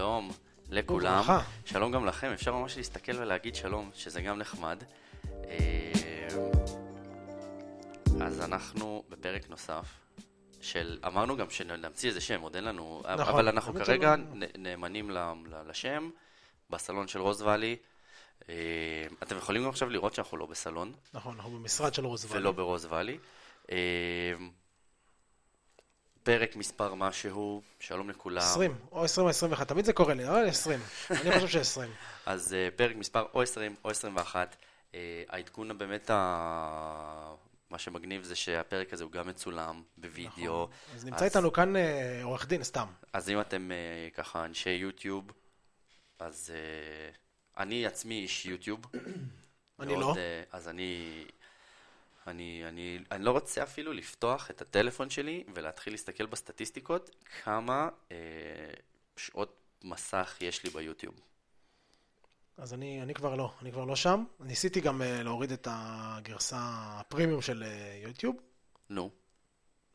שלום לכולם. וברכה. שלום גם לכם, אפשר ממש להסתכל ולהגיד שלום, שזה גם נחמד. אה, אז אנחנו בפרק נוסף של, אמרנו גם שנמציא איזה שם, עוד אין לנו, נכון, אבל אנחנו כרגע. נ- נאמנים לשם, בסלון של רוזוואלי. אה, אתם יכולים גם עכשיו לראות שאנחנו לא בסלון, נכון, אנחנו במשרד של רוזוולד. ולא ברוזוואלי. אה, פרק מספר משהו, שלום לכולם. 20, או 20 או 21, תמיד זה קורה לי, אבל 20. אני חושב ש-20. אז uh, פרק מספר או 20 או 21. Uh, העדכון באמת, ה... מה שמגניב זה שהפרק הזה הוא גם מצולם בווידאו. אז נמצא איתנו כאן אה, עורך דין, סתם. אז אם אתם ככה אנשי יוטיוב, אז אני עצמי איש יוטיוב. אני לא. אז אני... אני, אני, אני לא רוצה אפילו לפתוח את הטלפון שלי ולהתחיל להסתכל בסטטיסטיקות כמה אה, שעות מסך יש לי ביוטיוב. אז אני, אני כבר לא, אני כבר לא שם. ניסיתי גם אה, להוריד את הגרסה הפרימיום של אה, יוטיוב. נו.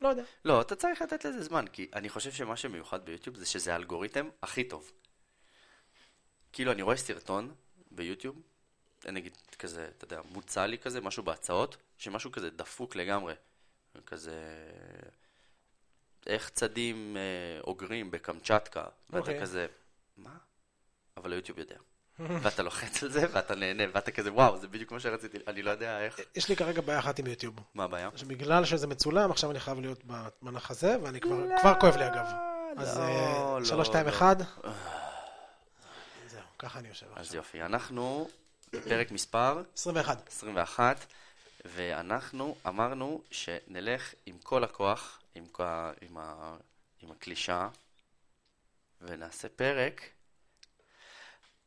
לא יודע. לא, אתה צריך לתת לזה זמן, כי אני חושב שמה שמיוחד ביוטיוב זה שזה האלגוריתם הכי טוב. כאילו, אני רואה סרטון ביוטיוב, נגיד כזה, אתה יודע, מוצע לי כזה, משהו בהצעות, שמשהו כזה דפוק לגמרי. כזה... איך צדים אה, אוגרים בקמצ'טקה, ואתה אוקיי. כזה, מה? אבל היוטיוב יודע. ואתה לוחץ על זה, ואתה נהנה, ואתה כזה, וואו, זה בדיוק מה שרציתי, אני לא יודע איך, יש לי כרגע בעיה אחת עם יוטיוב. מה הבעיה? שבגלל שזה מצולם, עכשיו אני חייב להיות במנח הזה, ואני כבר, כבר כואב לי. אז לא, אה, לא, 3, 2, לא. 1. זהו, ככה אני יושב אז עכשיו. יופי, אנחנו בפרק מספר 21. 21, ואנחנו אמרנו שנלך עם כל הכוח, עם, עם, ה, עם הקלישה, ונעשה פרק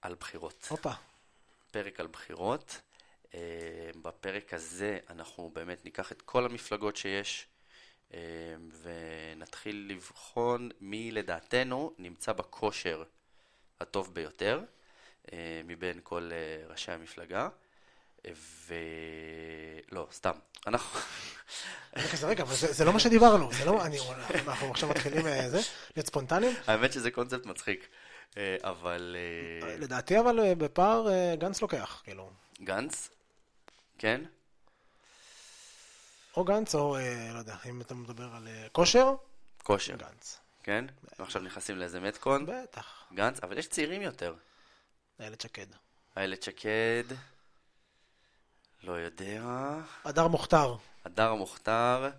על בחירות. הופה. פרק על בחירות. אה, בפרק הזה אנחנו באמת ניקח את כל המפלגות שיש אה, ונתחיל לבחון מי לדעתנו נמצא בכושר הטוב ביותר אה, מבין כל ראשי המפלגה. ו... לא, סתם. אנחנו... רגע, זה- רגע, אבל זה לא מה שדיברנו, זה לא, אני, אנחנו עכשיו מתחילים אה, זה, להיות ספונטניים. האמת שזה קונספט מצחיק, אה, אבל אה, לדעתי אבל בפער גנץ לוקח, כאילו. גנץ, כן? או גנץ או, לא יודע, אם אתה מדבר על כושר, כושר, גנץ. כן? ועכשיו נכנסים לאיזה מתקון. בטח. גנץ, אבל יש צעירים יותר. איילת שקד. איילת שקד, לא יודע, הדר מוכתר. הדר המוכתר,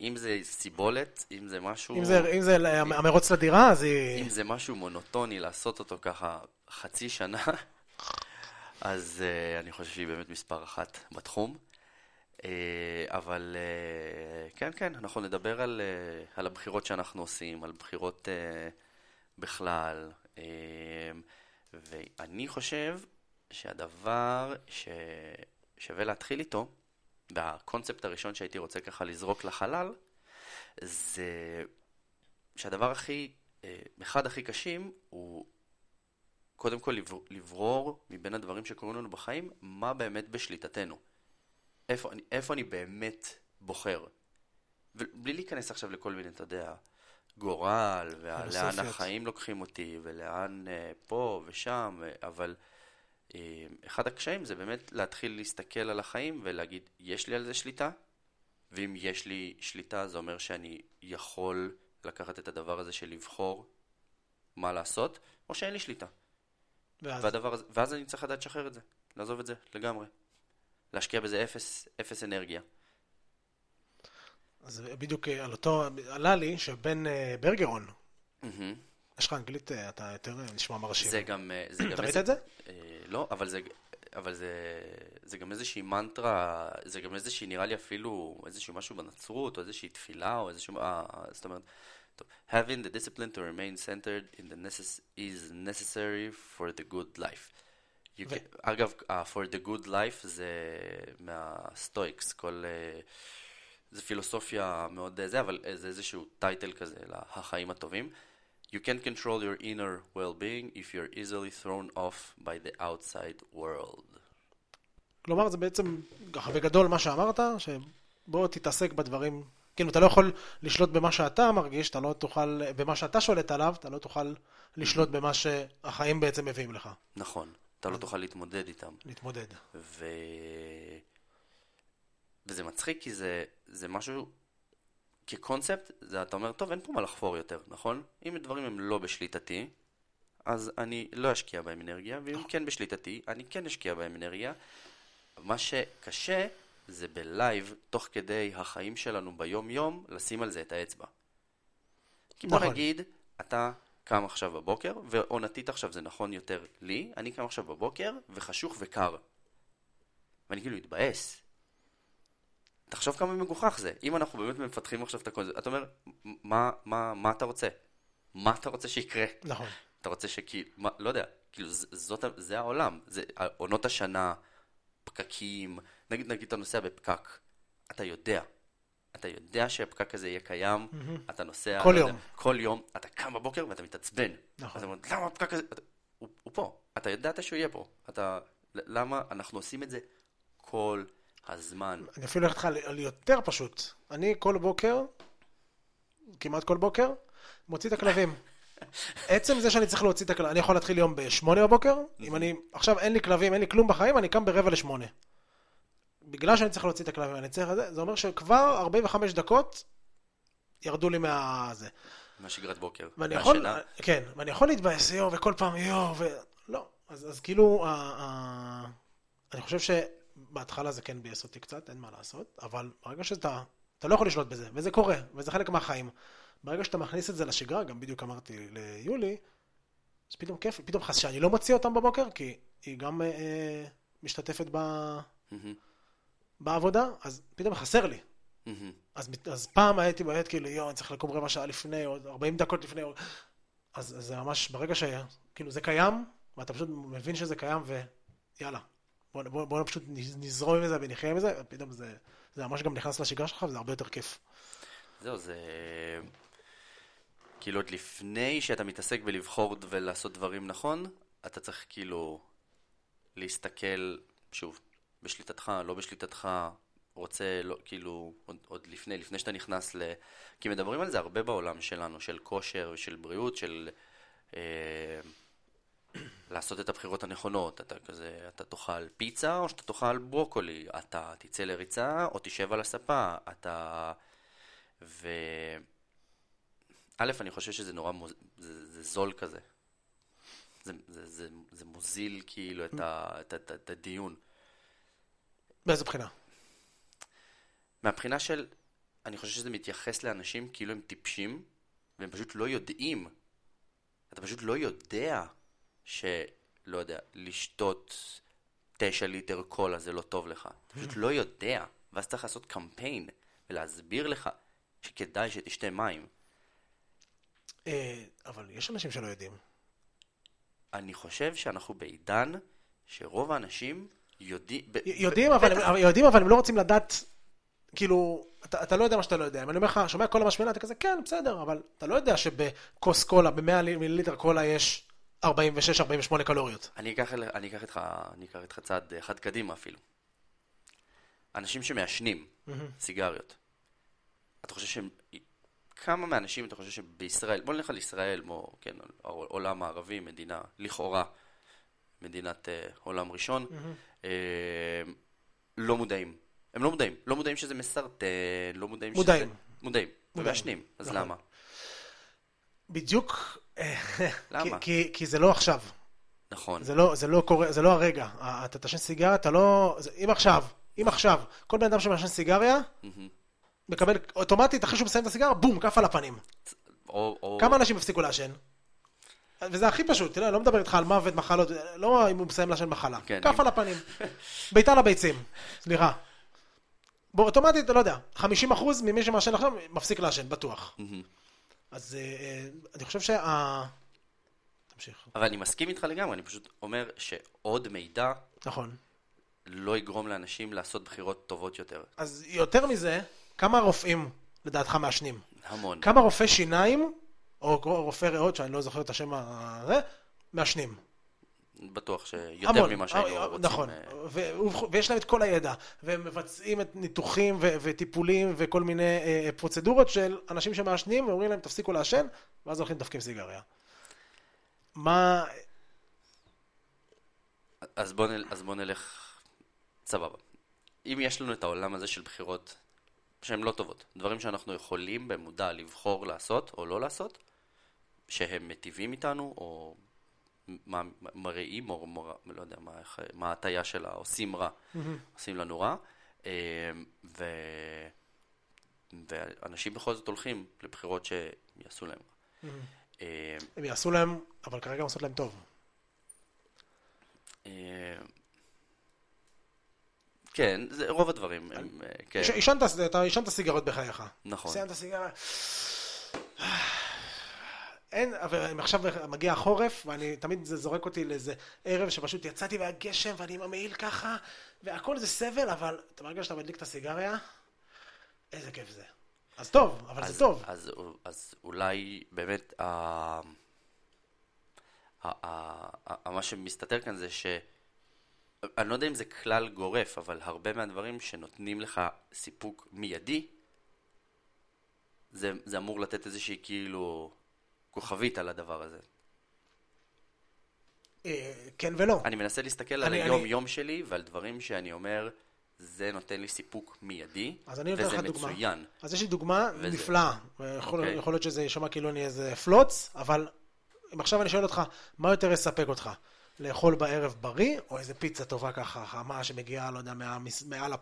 אם זה סיבולת, אם זה משהו, אם זה- אם זה ל- המרוץ לדירה, אז היא... אם זה משהו מונוטוני לעשות אותו ככה חצי שנה, אז uh, אני חושב שהיא באמת מספר אחת בתחום. Uh, אבל uh, כן, כן, אנחנו נדבר על, uh, על הבחירות שאנחנו עושים, על בחירות uh, בכלל. Uh, ואני חושב שהדבר ששווה להתחיל איתו, והקונספט הראשון שהייתי רוצה ככה לזרוק לחלל, זה שהדבר הכי, אה, אחד הכי קשים הוא קודם כל לבר- לברור מבין הדברים שקורים לנו בחיים, מה באמת בשליטתנו. איפה, אני- איפה אני באמת בוחר. ובלי להיכנס עכשיו לכל מיני, אתה יודע, גורל, ולאן. החיים לוקחים אותי, ולאן אה, פה ושם, אבל אחד הקשיים זה באמת להתחיל להסתכל על החיים ולהגיד, יש לי על זה שליטה? ואם יש לי שליטה, זה אומר שאני יכול לקחת את הדבר הזה של לבחור מה לעשות, או שאין לי שליטה. ואז- והדבר ואז אני צריך לדעת לשחרר את זה, לעזוב את זה לגמרי. להשקיע בזה אפס, אפס אנרגיה. אז בדיוק אה, על אותו, עלה לי שבן אה, ברגרון, מהמם. יש לך אנגלית, אה, אתה יותר אה, נשמע מרשים. זה גם... אה, זה גם אתה ראית את זה? אה, לא, אבל זה... אבל זה, זה גם איזושהי מנטרה, זה גם איזושהי, נראה לי אפילו איזשהו משהו בנצרות, או איזושהי תפילה, או איזשהו, אה, זאת אומרת, טוב, having the discipline to remain centered in the necess- is necessary for the good life. You can, אגב, ה- for the good life זה מהסטויקס, כל, אה, זה פילוסופיה מאוד אה, זה, אבל אה, זה איזשהו טייטל כזה לחיים הטובים. You can't control your inner well-being if you're easily thrown off by the outside world. כלומר, זה בעצם, בגדול מה שאמרת, שבוא תתעסק בדברים כאילו, אתה לא יכול לשלוט במה שאתה מרגיש, אתה לא תוכל, במה שאתה שולט עליו, אתה לא תוכל לשלוט במה שהחיים בעצם מביאים לך. נכון, אתה לא תוכל להתמודד איתם. להתמודד. ו... וזה מצחיק כי זה, זה משהו, כקונספט, זה, אתה אומר, טוב, אין פה מה לחפור יותר, נכון? אם דברים הם לא בשליטתי, אז אני לא אשקיע בהם אנרגיה, ואם כן בשליטתי, אני כן אשקיע בהם אנרגיה. מה שקשה זה בלייב, תוך כדי החיים שלנו ביום-יום, לשים על זה את האצבע. כי בוא נכון. נגיד, אתה קם עכשיו בבוקר, ועונתית עכשיו זה נכון יותר לי, אני קם עכשיו בבוקר, וחשוך וקר. ואני כאילו מתבאס. תחשוב כמה מגוחך זה. אם אנחנו באמת מפתחים עכשיו את הקונספט, אתה אומר, מה, מה, מה אתה רוצה? מה אתה רוצה שיקרה? נכון. אתה רוצה שכאילו, מה, לא יודע, כאילו זאת, זה העולם, זה עונות השנה, פקקים, נגיד נגיד אתה נוסע בפקק, אתה יודע, אתה יודע שהפקק הזה יהיה קיים, אתה נוסע, כל לא יודע, יום. כל יום, אתה קם בבוקר ואתה מתעצבן. נכון. אתה אומר, למה הפקק הזה, אתה, הוא, הוא פה, אתה ידעת שהוא יהיה פה, אתה, למה אנחנו עושים את זה כל הזמן? אני אפילו הולך איתך על- יותר פשוט. אני כל בוקר, כמעט כל בוקר, מוציא את הכלבים. עצם זה שאני צריך להוציא את הכלבים, אני יכול להתחיל יום בשמונה בבוקר, אם אני, עכשיו אין לי כלבים, אין לי כלום בחיים, אני קם ברבע לשמונה. בגלל שאני צריך להוציא את הכלבים, אני צריך את זה, זה אומר שכבר 45 דקות ירדו לי מה... זה. מהשגרת בוקר, ואני יכול, מהשינה. כן, ואני יכול להתבאס, יואו, וכל פעם יואו, ו... לא. אז, אז כאילו, ה, ה, אני חושב שבהתחלה זה כן ביאס אותי קצת, אין מה לעשות, אבל ברגע שאתה, אתה לא יכול לשלוט בזה, וזה קורה, וזה חלק מהחיים. ברגע שאתה מכניס את זה לשגרה, גם בדיוק אמרתי ליולי, אז פתאום כיף, פתאום חס שאני לא מוציא אותם בבוקר, כי היא גם אה, משתתפת ב, מהמם, בעבודה, אז פתאום חסר לי. מהמם. אז, אז פעם הייתי באמת כאילו, יואו, אני צריך לקום רבע שעה לפני, או 40 דקות לפני, או... אז, אז זה ממש, ברגע ש... כאילו, זה קיים, ואתה פשוט מבין שזה קיים, ויאללה, בוא, בוא, בוא פשוט נזרום עם זה ונחיה עם זה, ופתאום זה, זה ממש גם נכנס לשגרה שלך, וזה הרבה יותר כיף. זהו, זה... כאילו עוד לפני שאתה מתעסק בלבחור ולעשות דברים נכון, אתה צריך כאילו להסתכל, שוב, בשליטתך, לא בשליטתך, רוצה, לא, כאילו, עוד, עוד לפני, לפני שאתה נכנס ל... כי מדברים על זה הרבה בעולם שלנו, של כושר, של בריאות, של... אה, לעשות את הבחירות הנכונות, אתה כזה, אתה תאכל פיצה או שאתה תאכל ברוקולי, אתה תצא לריצה או תשב על הספה, אתה... ו... א', אני חושב שזה נורא, מוז... זה, זה זול כזה. זה, זה, זה, זה מוזיל כאילו את, ה... את, את, את הדיון. באיזה בחינה? מהבחינה של, אני חושב שזה מתייחס לאנשים כאילו הם טיפשים, והם פשוט לא יודעים. אתה פשוט לא יודע שלא יודע, לשתות תשע ליטר קולה זה לא טוב לך. אתה פשוט לא יודע. ואז צריך לעשות קמפיין ולהסביר לך שכדאי שתשתה מים. אה, אבל יש אנשים שלא יודעים. אני חושב שאנחנו בעידן שרוב האנשים יודעים... יודעים, אבל. הם, יודעים, אבל הם לא רוצים לדעת, כאילו, אתה, אתה לא יודע מה שאתה לא יודע. אם אני אומר לך, שומע קולה משמינה, אתה כזה, כן, בסדר, אבל אתה לא יודע שבכוס קולה, ב-100 מיליליטר קולה יש 46-48 קלוריות. אני אקח, אני אקח איתך, אני אקח איתך צעד אחד קדימה אפילו. אנשים שמעשנים סיגריות. אתה חושב שהם... כמה מהאנשים אתה חושב שבישראל, בוא נלך על ישראל, כמו, כן, עולם הערבי, מדינה, לכאורה, מדינת אה, עולם ראשון, אה, לא מודעים. הם לא מודעים. לא מודעים שזה מסרטן, לא מודעים מודעים. שזה... מודעים. מודעים. ומעשנים. אז נכון. למה? בדיוק, למה? כי, כי, כי זה לא עכשיו. נכון. זה לא, זה לא קורה, זה לא הרגע. אה, אתה תעשן סיגריה, אתה לא... זה, אם עכשיו, אם עכשיו, כל בן אדם שמעשן סיגריה. מקבל אוטומטית, אחרי שהוא מסיים את הסיגריה, בום, כף על הפנים. או... או... כמה אנשים הפסיקו לעשן? וזה הכי פשוט, תראה, לא מדבר איתך על מוות, מחלות, לא אם הוא מסיים לעשן מחלה. כן, כף אם- על הפנים. בעיטה לביצים, סליחה. בוא, אוטומטית, לא יודע, 50% ממי שמעשן עכשיו מפסיק לעשן, בטוח. אז אה, אה, אני חושב שה... תמשיך. אבל אני מסכים איתך לגמרי, אני פשוט אומר שעוד מידע נכון. לא יגרום לאנשים לעשות בחירות טובות יותר. אז יותר מזה, כמה רופאים לדעתך מעשנים? המון. כמה רופאי שיניים, או רופאי ריאות, שאני לא זוכר את השם הזה, מעשנים? בטוח שיותר המון, ממה שהיינו אה, רוצים. נכון, אה, ו- ויש להם את כל הידע, והם מבצעים את ניתוחים ו- וטיפולים וכל מיני אה, פרוצדורות של אנשים שמעשנים, ואומרים להם תפסיקו לעשן, ואז הולכים לדפקים סיגריה. מה... אז בוא, נל, אז בוא נלך, סבבה. אם יש לנו את העולם הזה של בחירות שהן לא טובות, דברים שאנחנו יכולים במודע לבחור לעשות או לא לעשות, שהם מטיבים איתנו, או מרעים, או מר, לא יודע מה, מה ההטייה שלה, עושים רע, עושים לנו רע, אה, ו, ואנשים בכל זאת הולכים לבחירות שיעשו להם רע. אה, הם יעשו להם, אבל כרגע הם עושות להם טוב. אה, כן, זה רוב הדברים, הם, כן, עיש- עישנת, סיגרות בחייך. נכון. סיימת סיגריה. אין, אבל עכשיו מגיע החורף, ואני, תמיד זה זורק אותי לאיזה ערב שפשוט יצאתי והגשם, ואני עם המעיל ככה, והכל זה סבל, אבל אתה ברגע שאתה מדליק את הסיגריה, איזה כיף זה. אז טוב, אבל אז, זה טוב. אז, אז אולי באמת, ה... ה... ה... ה... מה שמסתתר כאן זה ש... אני לא יודע אם זה כלל גורף, אבל הרבה מהדברים שנותנים לך סיפוק מיידי, זה, זה אמור לתת איזושהי כאילו כוכבית על הדבר הזה. אה, כן ולא. אני מנסה להסתכל על אני- היום-יום שלי ועל דברים שאני אומר, זה נותן לי סיפוק מיידי, אז אני וזה דוגמה. מצוין. אז יש לי דוגמה וזה- נפלאה. יכול, אוקיי. יכול להיות שזה יישמע כאילו אני איזה פלוץ, אבל אם עכשיו אני שואל אותך, מה יותר יספק אותך? לאכול בערב בריא, או איזה פיצה טובה ככה, חמה, שמגיעה, לא יודע, מעל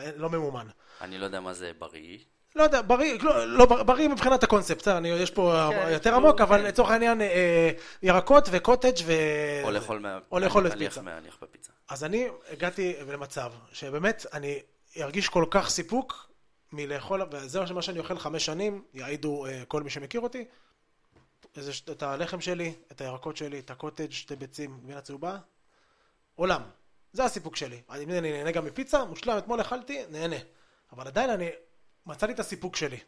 אין, לא ממומן. אני לא יודע מה זה בריא, לא יודע, בריא, לא, לא בר- בריא מבחינת הקונספט, בסדר, אני, יש פה כן, יותר עמוק, אבל כן. לצורך העניין אה, ירקות וקוטג' ו... או לאכול מה... אה, או לאכול את פיצה. מהליך בפיצה. אז אני הגעתי למצב שבאמת אני ארגיש כל כך סיפוק מלאכול, וזה מה שאני אוכל חמש שנים, יעידו אה, כל מי שמכיר אותי, איזה, את הלחם שלי, את הירקות שלי, את הקוטג', שתי ביצים, גבינה צהובה, עולם. זה הסיפוק שלי. אני, אני נהנה גם מפיצה, מושלם, אתמול אכלתי, נהנה. אבל עדיין אני מצאתי את הסיפוק שלי,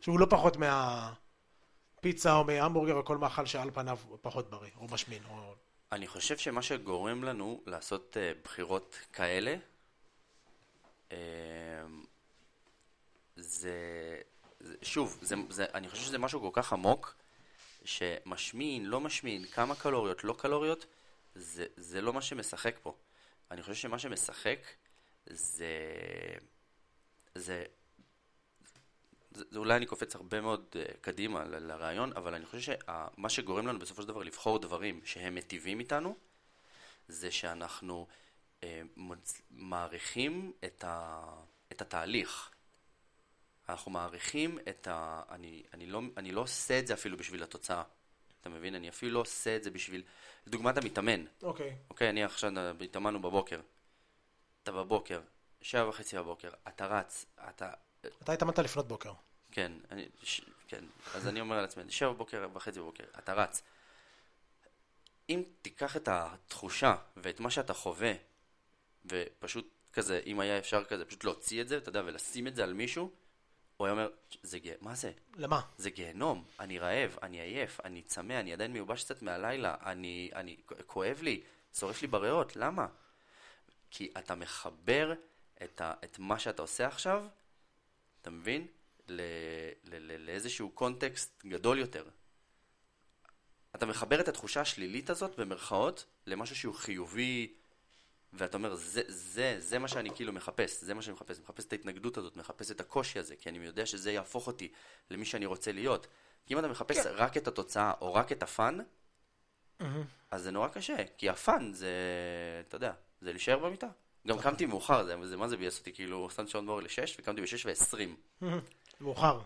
שהוא לא פחות מהפיצה או מהמבורגר או כל מאכל שעל פניו פחות בריא, או משמין, או... אני חושב שמה שגורם לנו לעשות uh, בחירות כאלה, uh, זה, זה, שוב, זה, זה, אני חושב שזה משהו כל כך עמוק, שמשמין, לא משמין, כמה קלוריות, לא קלוריות, זה, זה לא מה שמשחק פה. אני חושב שמה שמשחק זה, זה, זה, זה אולי אני קופץ הרבה מאוד uh, קדימה ל- לרעיון, אבל אני חושב שמה שגורם לנו בסופו של דבר לבחור דברים שהם מטיבים איתנו, זה שאנחנו uh, מוצ... מעריכים את, ה... את התהליך. אנחנו מעריכים את ה... אני, אני, לא, אני לא עושה את זה אפילו בשביל התוצאה. אתה מבין? אני אפילו לא עושה את זה בשביל... לדוגמת המתאמן. אוקיי. אוקיי, אני עכשיו, התאמנו בבוקר. אתה בבוקר, שבע וחצי בבוקר, אתה רץ, אתה... אתה התאמנת לפנות בוקר. כן, אני, ש, כן, אז אני אומר לעצמי, שבע בבוקר וחצי בבוקר, אתה רץ. אם תיקח את התחושה ואת מה שאתה חווה, ופשוט כזה, אם היה אפשר כזה, פשוט להוציא את זה, אתה יודע, ולשים את זה על מישהו, הוא היה אומר, זה גיהנום, מה זה? למה? זה גיהנום, אני רעב, אני עייף, אני צמא, אני עדיין מיובש קצת מהלילה, אני, אני, כואב לי, שורף לי בריאות, למה? כי אתה מחבר את, ה, את מה שאתה עושה עכשיו, אתה מבין? ל, ל, ל, לאיזשהו קונטקסט גדול יותר. אתה מחבר את התחושה השלילית הזאת, במרכאות, למשהו שהוא חיובי, ואתה אומר, זה, זה, זה מה שאני כאילו מחפש, זה מה שאני מחפש, מחפש את ההתנגדות הזאת, מחפש את הקושי הזה, כי אני יודע שזה יהפוך אותי למי שאני רוצה להיות. כי אם אתה מחפש כן. רק את התוצאה, או רק את הפאן, אז זה נורא קשה, כי הפאן זה, אתה יודע, זה להישאר במיטה. גם קמתי מאוחר, זה, זה מה זה ביאס אותי, כאילו, שמתי שעון מור ל-6 וקמתי ב-6 ו-20. מאוחר.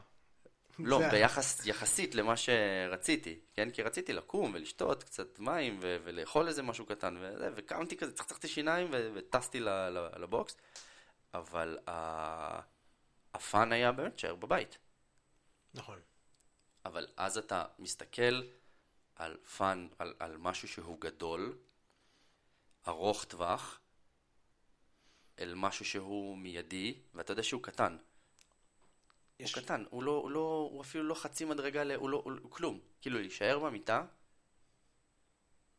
לא, ביחס, יחסית למה שרציתי, כן? כי רציתי לקום ולשתות קצת מים ו- ולאכול איזה משהו קטן וזה, וקמתי כזה, צחצחתי שיניים ו- וטסתי ל- ל- ל box, אבל ה- ה fun היה באמת להישאר בבית. נכון. אבל אז אתה מסתכל על fun, על, על משהו שהוא גדול, ארוך טווח, אל משהו שהוא מיידי, ואתה יודע שהוא קטן. יש- הוא קטן, הוא, לא, הוא, לא, הוא אפילו לא חצי מדרגה, הוא, לא, הוא, הוא כלום. כאילו, להישאר במיטה,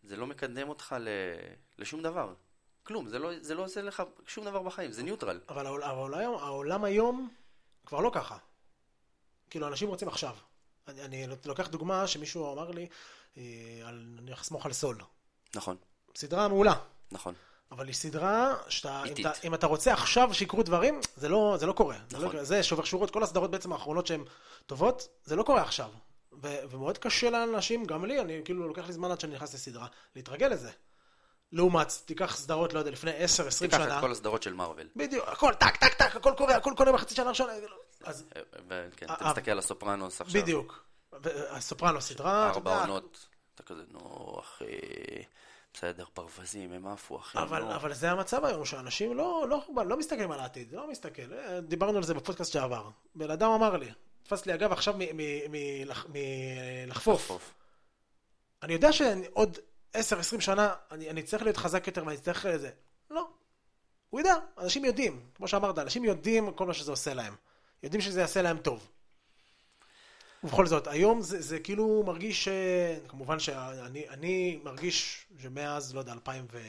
זה לא מקדם אותך ל... לשום דבר. כלום, זה לא, זה לא עושה לך שום דבר בחיים, זה ניוטרל. אבל העול- אבל העולם, העולם היום כבר לא ככה. כאילו, אנשים רוצים עכשיו. אני, אני לוקח דוגמה שמישהו אמר לי, אה, על, אני הולך לסמוך על סול. נכון, סדרה מעולה, נכון. אבל היא סדרה שאתה, אם. אתה, אם אתה רוצה עכשיו שיקרו דברים, זה לא, זה לא קורה. זה, נכון. לא, זה שובר שורות, כל הסדרות בעצם האחרונות שהן טובות, זה לא קורה עכשיו. ו, ומאוד קשה לאנשים, גם לי, אני כאילו לוקח לי זמן עד שאני נכנס לסדרה, להתרגל לזה. לעומת, תיקח סדרות, לא יודע, לפני 10-20 תיקח שנה. את כל הסדרות של מארוול. בדיוק, הכל טק, טק, טק, הכל קורה, הכל קורה בחצי שנה הראשונה. אז וכן, אה, תסתכל על הסופרנוס עכשיו. בדיוק. הסופרנו סדרה, אתה ארבע יודע, עונות. אתה כזה, נו, אחי, בסדר, ברווזים, הם עפו, אחי. אבל, נו." אבל זה המצב היום, שאנשים לא, לא, לא מסתכלים על העתיד, לא מסתכל. אה, דיברנו על זה בפודקאסט שעבר. בן אדם אמר לי, תפס לי אגב עכשיו מלחפוף. אני יודע שעוד 10-20 שנה אני, אני צריך להיות חזק יותר ואני צריך לזה. לא. הוא יודע, אנשים יודעים, כמו שאמרת, אנשים יודעים כל מה שזה עושה להם. יודעים שזה יעשה להם טוב. ובכל זאת, היום זה, זה כאילו מרגיש, אה, כמובן שאני אני מרגיש שמאז, לא יודע, 2000 ו...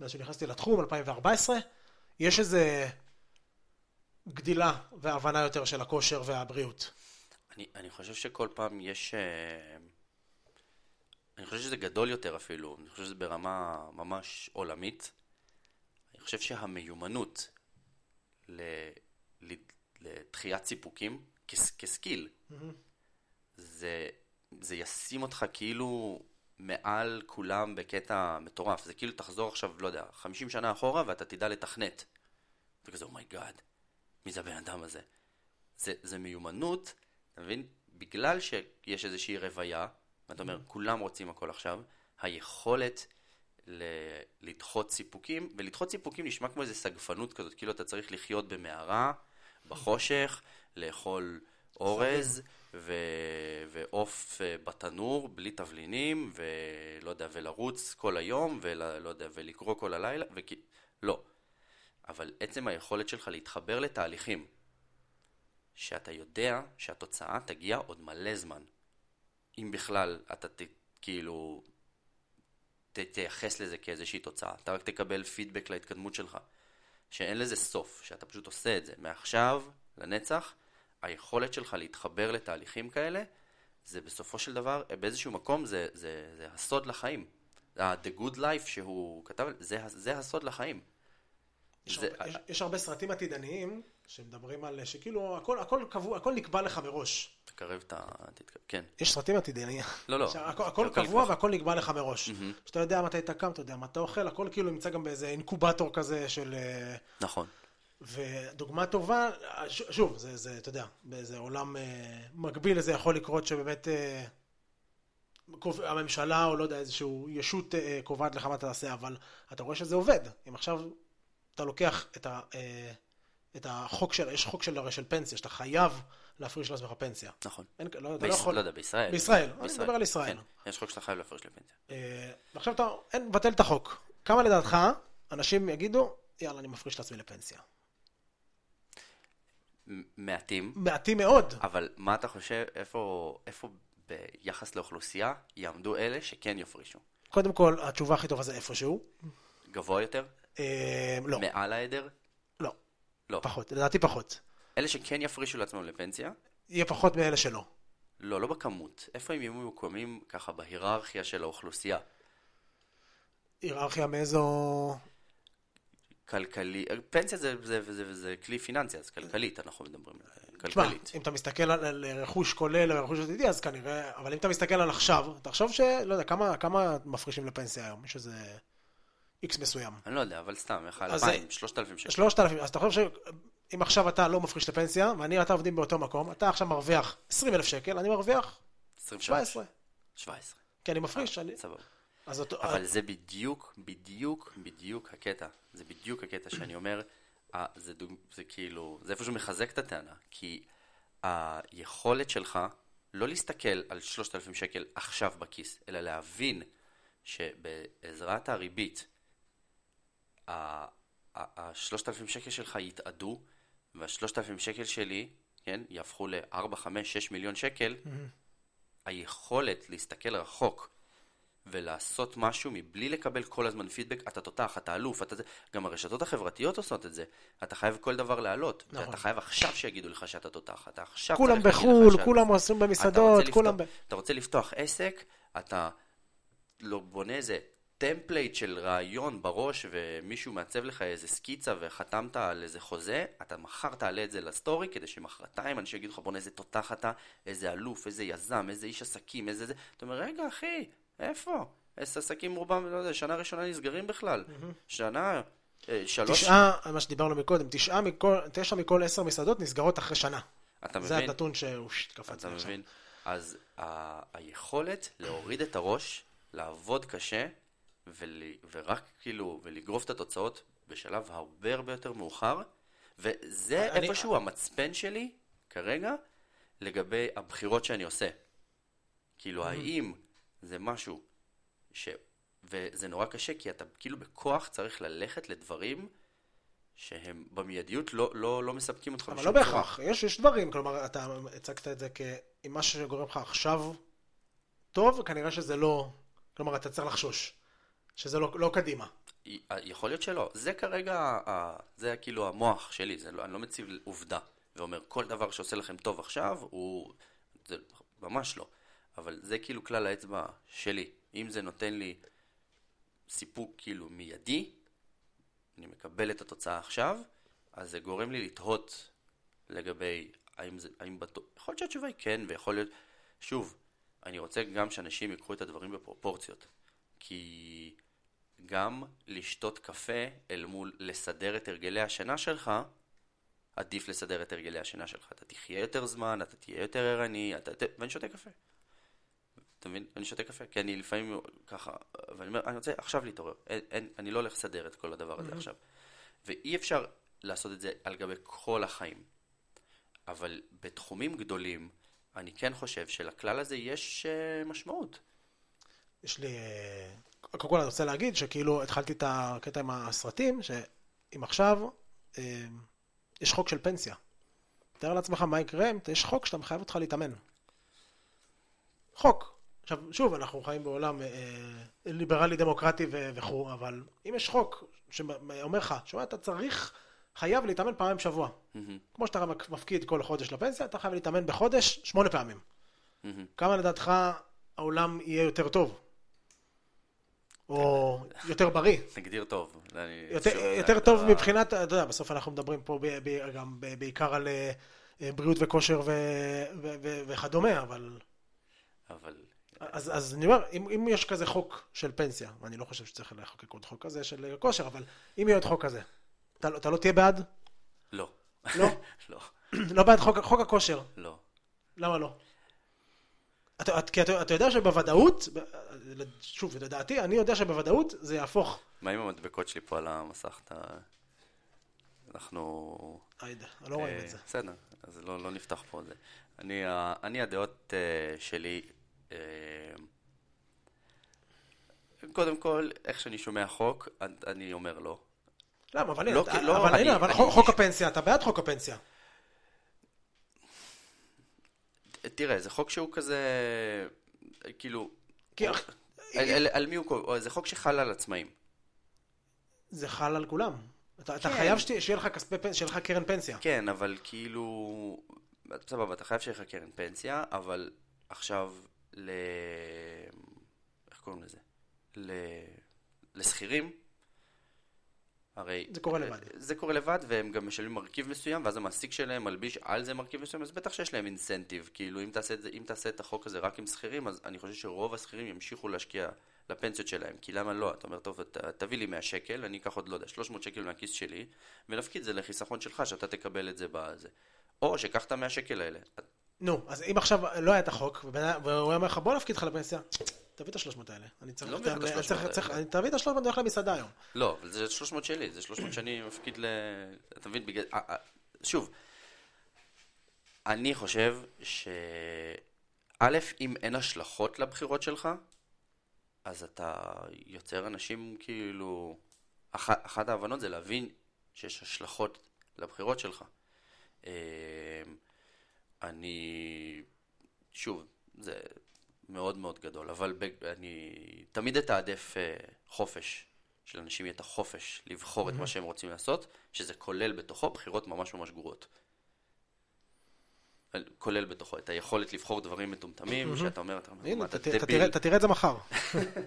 מאז שנכנסתי לתחום, 2014, יש איזה גדילה והבנה יותר של הכושר והבריאות. אני, אני חושב שכל פעם יש... אה, אני חושב שזה גדול יותר אפילו, אני חושב שזה ברמה ממש עולמית. אני חושב שהמיומנות ל, ל, לדחיית סיפוקים כס, כסקיל, זה, זה ישים אותך כאילו מעל כולם בקטע מטורף. זה כאילו תחזור עכשיו, לא יודע, 50 שנה אחורה ואתה תדע לתכנת. אתה כזה, oh my God, מי זה הבן אדם הזה? זה, זה מיומנות, אתה מבין? בגלל שיש איזושהי רוויה, ואתה אומר, כולם רוצים הכל עכשיו, היכולת ל- לדחות סיפוקים, ולדחות סיפוקים נשמע כמו איזה סגפנות כזאת, כאילו אתה צריך לחיות במערה, בחושך, לאכול אורז, ועוף אה, בתנור, בלי תבלינים, ולא יודע, ולרוץ כל היום, ולא יודע, ולקרוא כל הלילה, וכי... לא. אבל עצם היכולת שלך להתחבר לתהליכים, שאתה יודע שהתוצאה תגיע עוד מלא זמן. אם בכלל אתה ת, כאילו ת, תייחס לזה כאיזושהי תוצאה. אתה רק תקבל פידבק להתקדמות שלך. שאין לזה סוף, שאתה פשוט עושה את זה. מעכשיו לנצח, היכולת שלך להתחבר לתהליכים כאלה, זה בסופו של דבר, באיזשהו מקום, זה, זה, זה הסוד לחיים. ה-The Good Life שהוא כתב, זה, זה הסוד לחיים. יש, זה- הרבה, יש, יש הרבה סרטים עתידניים שמדברים על שכאילו הכל, הכל, קבוע, הכל נקבע לך מראש. תקרב את ה... כן. יש סרטים עתידניים. לא, לא. שהכל, הכל קבוע נקבע. והכל נקבע לך מראש. שאתה יודע מתי אתה קם, אתה יודע מה אתה אוכל, הכל כאילו נמצא גם באיזה אינקובטור כזה של... אה, נכון. ודוגמה טובה, שוב, זה, זה, אתה יודע, באיזה עולם אה, מקביל לזה יכול לקרות שבאמת אה, קוב- הממשלה או לא יודע, איזושהי ישות אה, קובעת לך מה אתה תעשה, אבל אתה רואה שזה עובד. אם עכשיו אתה לוקח את, ה, אה, את החוק של, יש חוק של, הרי של פנסיה, שאתה חייב להפריש לעצמך פנסיה. נכון. אין, לא, אתה לא ביש... יכול... לא יודע, בישראל. בישראל, אני מדבר על ישראל. כן. יש חוק שאתה חייב להפריש לפנסיה. אה, ועכשיו אתה, אין, מבטל את החוק. כמה לדעתך אנשים יגידו, יאללה, אני מפריש לעצמי לפנסיה? מעטים, מעטים מאוד. אבל מה אתה חושב, איפה, איפה ביחס לאוכלוסייה יעמדו אלה שכן יפרישו? קודם כל, התשובה הכי טובה זה איפשהו. גבוה יותר? אה, לא, מעל העדר? לא, לא. פחות, לדעתי פחות. אלה שכן יפרישו לעצמם לפנסיה? יהיה פחות מאלה שלא. לא, לא בכמות. איפה הם יהיו ממוקמים ככה בהיררכיה של האוכלוסייה? היררכיה מאיזו... כלכלי, פנסיה זה, זה, זה, זה, זה כלי פיננסי, אז כלכלית אנחנו מדברים, תשמע, כלכלית. אם אתה מסתכל על, על רכוש כולל רכוש עתידי, אז כנראה... אבל אם אתה מסתכל על עכשיו, תחשוב ש... לא יודע, כמה, כמה מפרישים לפנסיה היום? יש איזה איקס מסוים. אני לא יודע, אבל סתם, איך אז אלפיים, שלושת אלפים שקל. שלושת אלפים, אז אתה חושב שאם עכשיו אתה לא מפריש לפנסיה, ואני ואתה עובדים באותו מקום, אתה עכשיו מרוויח 20 אלף שקל, אני מרוויח 23. 17. 17. כי אני מפריש, אני... סבבה. אז אותו... אבל זה בדיוק, בדיוק, בדיוק הקטע. זה בדיוק הקטע שאני אומר, אה, זה, דוג... זה כאילו, זה איפשהו מחזק את הטענה. כי היכולת שלך לא להסתכל על 3,000 שקל עכשיו בכיס, אלא להבין שבעזרת הריבית, ה-3,000 שקל שלך יתאדו, וה-3,000 שקל שלי, כן, יהפכו ל-4, 5, 6 מיליון שקל, היכולת להסתכל רחוק ולעשות משהו מבלי לקבל כל הזמן פידבק, אתה תותח, אתה אלוף, אתה זה, גם הרשתות החברתיות עושות את זה. אתה חייב כל דבר להעלות, נכון. ואתה חייב עכשיו שיגידו לך שאתה תותח, אתה עכשיו כולם צריך להגיד לך בחו"ל, שאתה- כולם עושים אתה במסעדות, רוצה כולם... ב... לפתוח- אתה רוצה לפתוח עסק, אתה לא בונה איזה template של רעיון בראש ומישהו מעצב לך איזה סקיצה וחתמת על איזה חוזה, אתה מחר תעלה את זה ל story כדי שמחרתיים אנשים יגידו לך בוא'נה איזה תותח אתה, איזה אלוף, איזה יזם, איזה איש עסקים, איזה זה. אתה אומר רגע אחי, איפה? עסקים רובם, לא יודע, שנה ראשונה נסגרים בכלל. שנה, אה, שלוש... תשעה, מה שדיברנו מקודם, תשעה מכל, תשע מכל עשר מסעדות נסגרות אחרי שנה. אתה זה מבין? הנתון שהוא שט, קפץ אתה. מבין? אז היכולת להוריד את הראש, לעבוד קשה, ול, ורק כאילו, ולגרוף את התוצאות בשלב הרבה הרבה יותר מאוחר, וזה אני- איפשהו המצפן שלי כרגע לגבי הבחירות שאני עושה. כאילו, האם זה משהו ש... וזה נורא קשה, כי אתה כאילו בכוח צריך ללכת לדברים שהם במיידיות לא, לא, לא מספקים אותך אבל לא. בהכרח, יש, יש דברים, כלומר, אתה הצגת את זה כאם מה שגורם לך עכשיו טוב, כנראה שזה לא, כלומר, אתה צריך לחשוש, שזה לא, לא קדימה. יכול להיות שלא. זה כרגע, זה כאילו המוח שלי, זה לא, אני לא מציב עובדה ואומר כל דבר שעושה לכם טוב עכשיו הוא... זה ממש לא. אבל זה כאילו כלל האצבע שלי. אם זה נותן לי סיפוק כאילו מיידי, אני מקבל את התוצאה עכשיו, אז זה גורם לי לתהות לגבי האם זה, האם בטוח, יכול להיות שהתשובה היא כן, ויכול להיות, שוב, אני רוצה גם שאנשים ייקחו את הדברים בפרופורציות, כי גם לשתות קפה אל מול לסדר את הרגלי השינה שלך, עדיף לסדר את הרגלי השינה שלך. אתה תחיה יותר זמן, אתה תהיה יותר ערני, אתה... ואני שותה קפה. אתה מבין? אני שותה קפה, כי אני לפעמים ככה, ואני אומר, אני רוצה עכשיו להתעורר. אין, אין, אני לא הולך לסדר את כל הדבר הזה עכשיו. ואי אפשר לעשות את זה על גבי כל החיים. אבל בתחומים גדולים, אני כן חושב שלכלל הזה יש uh, משמעות. יש לי... קודם כל אני רוצה להגיד שכאילו התחלתי את הקטע עם הסרטים, שאם עכשיו אה, יש חוק של פנסיה. תאר לעצמך מה יקרה, אם יש חוק שאתה מחייב אותך להתאמן. חוק. עכשיו, שוב, אנחנו חיים בעולם אה, ליברלי דמוקרטי וכו', אבל אם יש חוק שאומר לך, שומע, אתה צריך, חייב להתאמן פעמיים בשבוע. מהמם, כמו שאתה מפקיד כל חודש לפנסיה, אתה חייב להתאמן בחודש שמונה פעמים. מהמם. כמה לדעתך העולם יהיה יותר טוב? או יותר בריא? נגדיר טוב. יותר, יותר טוב מבחינת, אתה יודע, בסוף אנחנו מדברים פה ב, ב, גם ב, בעיקר על אה, אה, בריאות וכושר ו, ו, ו, וכדומה, אבל... אבל... אז, אז אני אומר, אם, אם יש כזה חוק של פנסיה, ואני לא חושב שצריך לחוקק עוד חוק כזה של כושר, אבל אם יהיה עוד חוק כזה, אתה, לא- אתה לא תהיה בעד? לא. לא? לא. לא בעד חוק, חוק הכושר. לא. למה לא? אתה, את- כי אתה, אתה יודע שבוודאות, ב- שוב, לדעתי, אני יודע שבוודאות זה יהפוך. מה עם המדבקות שלי פה על המסך? אתה... אנחנו... היידה, לא רואים אה, את זה. בסדר, אז לא, לא נפתח פה את זה. אני, אני הדעות אה, שלי, אה, קודם כל, איך שאני שומע חוק, אני- אומר לא. למה? אבל הנה, לא, אתה- כי- לא, אבל אני- הנה, אבל אני- חוק- הפנסיה, אתה בעד חוק הפנסיה. תראה, זה חוק שהוא כזה, כאילו, כי הוא- אח- על, על, על מי הוא? זה חוק שחל על עצמאים. זה חל על כולם. אתה, אתה כן. חייב שתהיה- שיהיה לך כספי פנסיה, שיהיה לך קרן פנסיה. כן, אבל כאילו, סבבה, אתה חייב שיהיה לך קרן פנסיה, אבל עכשיו ל... איך קוראים לזה? ל... לשכירים, הרי... זה קורה לבד. זה קורה לבד, והם גם משלמים מרכיב מסוים, ואז המעסיק שלהם מלביש על זה מרכיב מסוים, אז בטח שיש להם אינסנטיב. כאילו, אם תעשה את, זה, אם תעשה את החוק הזה רק עם שכירים, אז אני חושב שרוב השכירים ימשיכו להשקיע לפנסיות שלהם. כי למה לא? אתה אומר, טוב, ת, תביא לי 100 שקל, אני אקח עוד, לא יודע, 300 שקל מהכיס שלי, ונפקיד זה לחיסכון שלך, שאתה תקבל את זה בזה. או שקח את ה-100 שקל האלה. נו, אז אם עכשיו לא היה את החוק, והוא אומר לך, בוא נפקיד לך לפנסיה, תביא את השלוש האלה. אני צריך... לא מביא לך את אני ה-300 צריך- האלה. צריך- אני- תביא את השלוש מאות, אני הולך למסעדה היום. לא, אבל זה 300 שלי, זה 300 שאני מפקיד ל... אתה מבין? בגלל... אה, אה, שוב, אני חושב ש... א', אם אין השלכות לבחירות שלך, אז אתה יוצר אנשים כאילו... אח... אחת ההבנות זה להבין שיש השלכות לבחירות שלך. אני... שוב, זה מאוד מאוד גדול, אבל ב- אני תמיד אתעדף אה, חופש, שלאנשים יהיה את החופש לבחור את מה שהם רוצים לעשות, שזה כולל בתוכו בחירות ממש ממש גרועות. כולל בתוכו את היכולת לבחור דברים מטומטמים, שאתה אומר, אתה אומר, מה, אתה דביל, אתה תראה את זה מחר.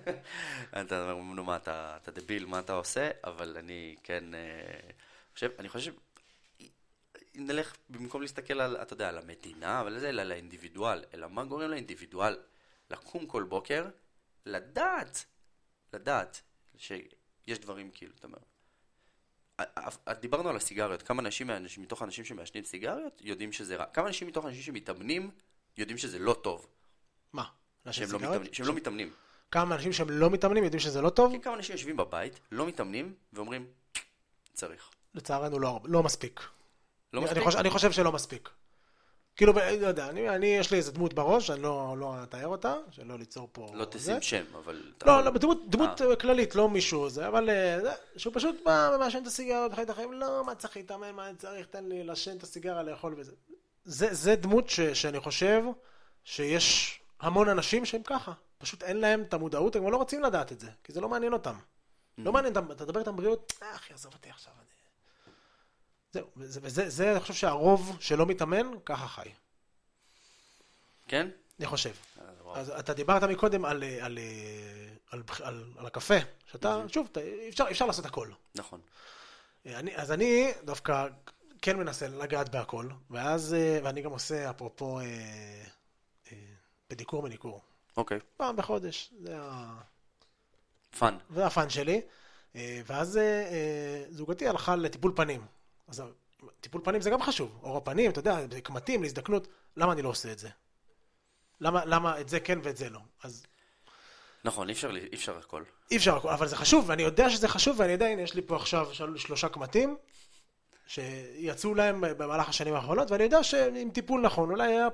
אתה אומר, נו מה, אתה, דביל, מה אתה עושה? אבל אני כן אה, חושב, אני חושב, נלך, במקום להסתכל על, אתה יודע, על המדינה, אבל זה, אלא על האינדיבידואל, אלא מה גורם לאינדיבידואל לקום כל בוקר, לדעת, לדעת, שיש דברים כאילו, אתה אומר. דיברנו על הסיגריות, כמה אנשים, מתוך האנשים שמעשנים סיגריות יודעים שזה רע, כמה אנשים מתוך האנשים שמתאמנים יודעים שזה לא טוב, מה? שהם לא? מתאמנים, שהם לא מתאמנים. כמה אנשים שהם לא מתאמנים יודעים שזה לא טוב? כי כמה אנשים יושבים בבית, לא מתאמנים, ואומרים, צריך. לצערנו לא לא מספיק. לא מספיק? אני חושב- אני חושב שלא מספיק. כאילו, לא יודע, אני, אני, יש לי איזה דמות בראש, אני לא, לא אתאר אותה, שלא ליצור פה... לא. תשים שם, אבל... לא, לא, דמות, דמות אה. כללית, לא מישהו זה, אבל אה, זה, שהוא פשוט בא ומעשן את הסיגריות וחי את החיים, לא, מה צריך להתאמן, מה אני צריך, תן לי לעשן את הסיגריה, לאכול וזה. זה, זה דמות ש, שאני חושב שיש המון אנשים שהם ככה. פשוט אין להם את המודעות, הם לא רוצים לדעת את זה, כי זה לא מעניין אותם. לא מעניין אותם, אתה מדבר איתם בריאות, אה, אחי, עזוב אותי עכשיו. אני... זהו, וזה, וזה, זה, אני חושב שהרוב שלא מתאמן, ככה חי. כן? אני חושב. אה. אז אתה דיברת מקודם על, על, על, על, על, על הקפה, שאתה, שוב, אתה, אפשר, אפשר לעשות הכל. נכון. אני, אז אני דווקא כן מנסה לגעת בהכל, ואז, אה, ואני גם עושה, אפרופו, אה, אה, פדיקור מניקור. אוקיי. פעם בחודש, זה, ה, fun. זה ה fun שלי. אה, ואז אה, אה, זוגתי הלכה לטיפול פנים. אז טיפול פנים זה גם חשוב, אור הפנים, אתה יודע, קמטים, להזדקנות, למה אני לא עושה את זה? למה, למה את זה כן ואת זה לא? אז נכון, אי אפשר, אי אפשר הכל. אי אפשר, הכל, אבל זה חשוב, ואני יודע שזה חשוב, ואני יודע, הנה, יש לי פה עכשיו של- שלושה קמטים, שיצאו להם במהלך השנים האחרונות, ואני יודע שעם טיפול נכון, אולי היה...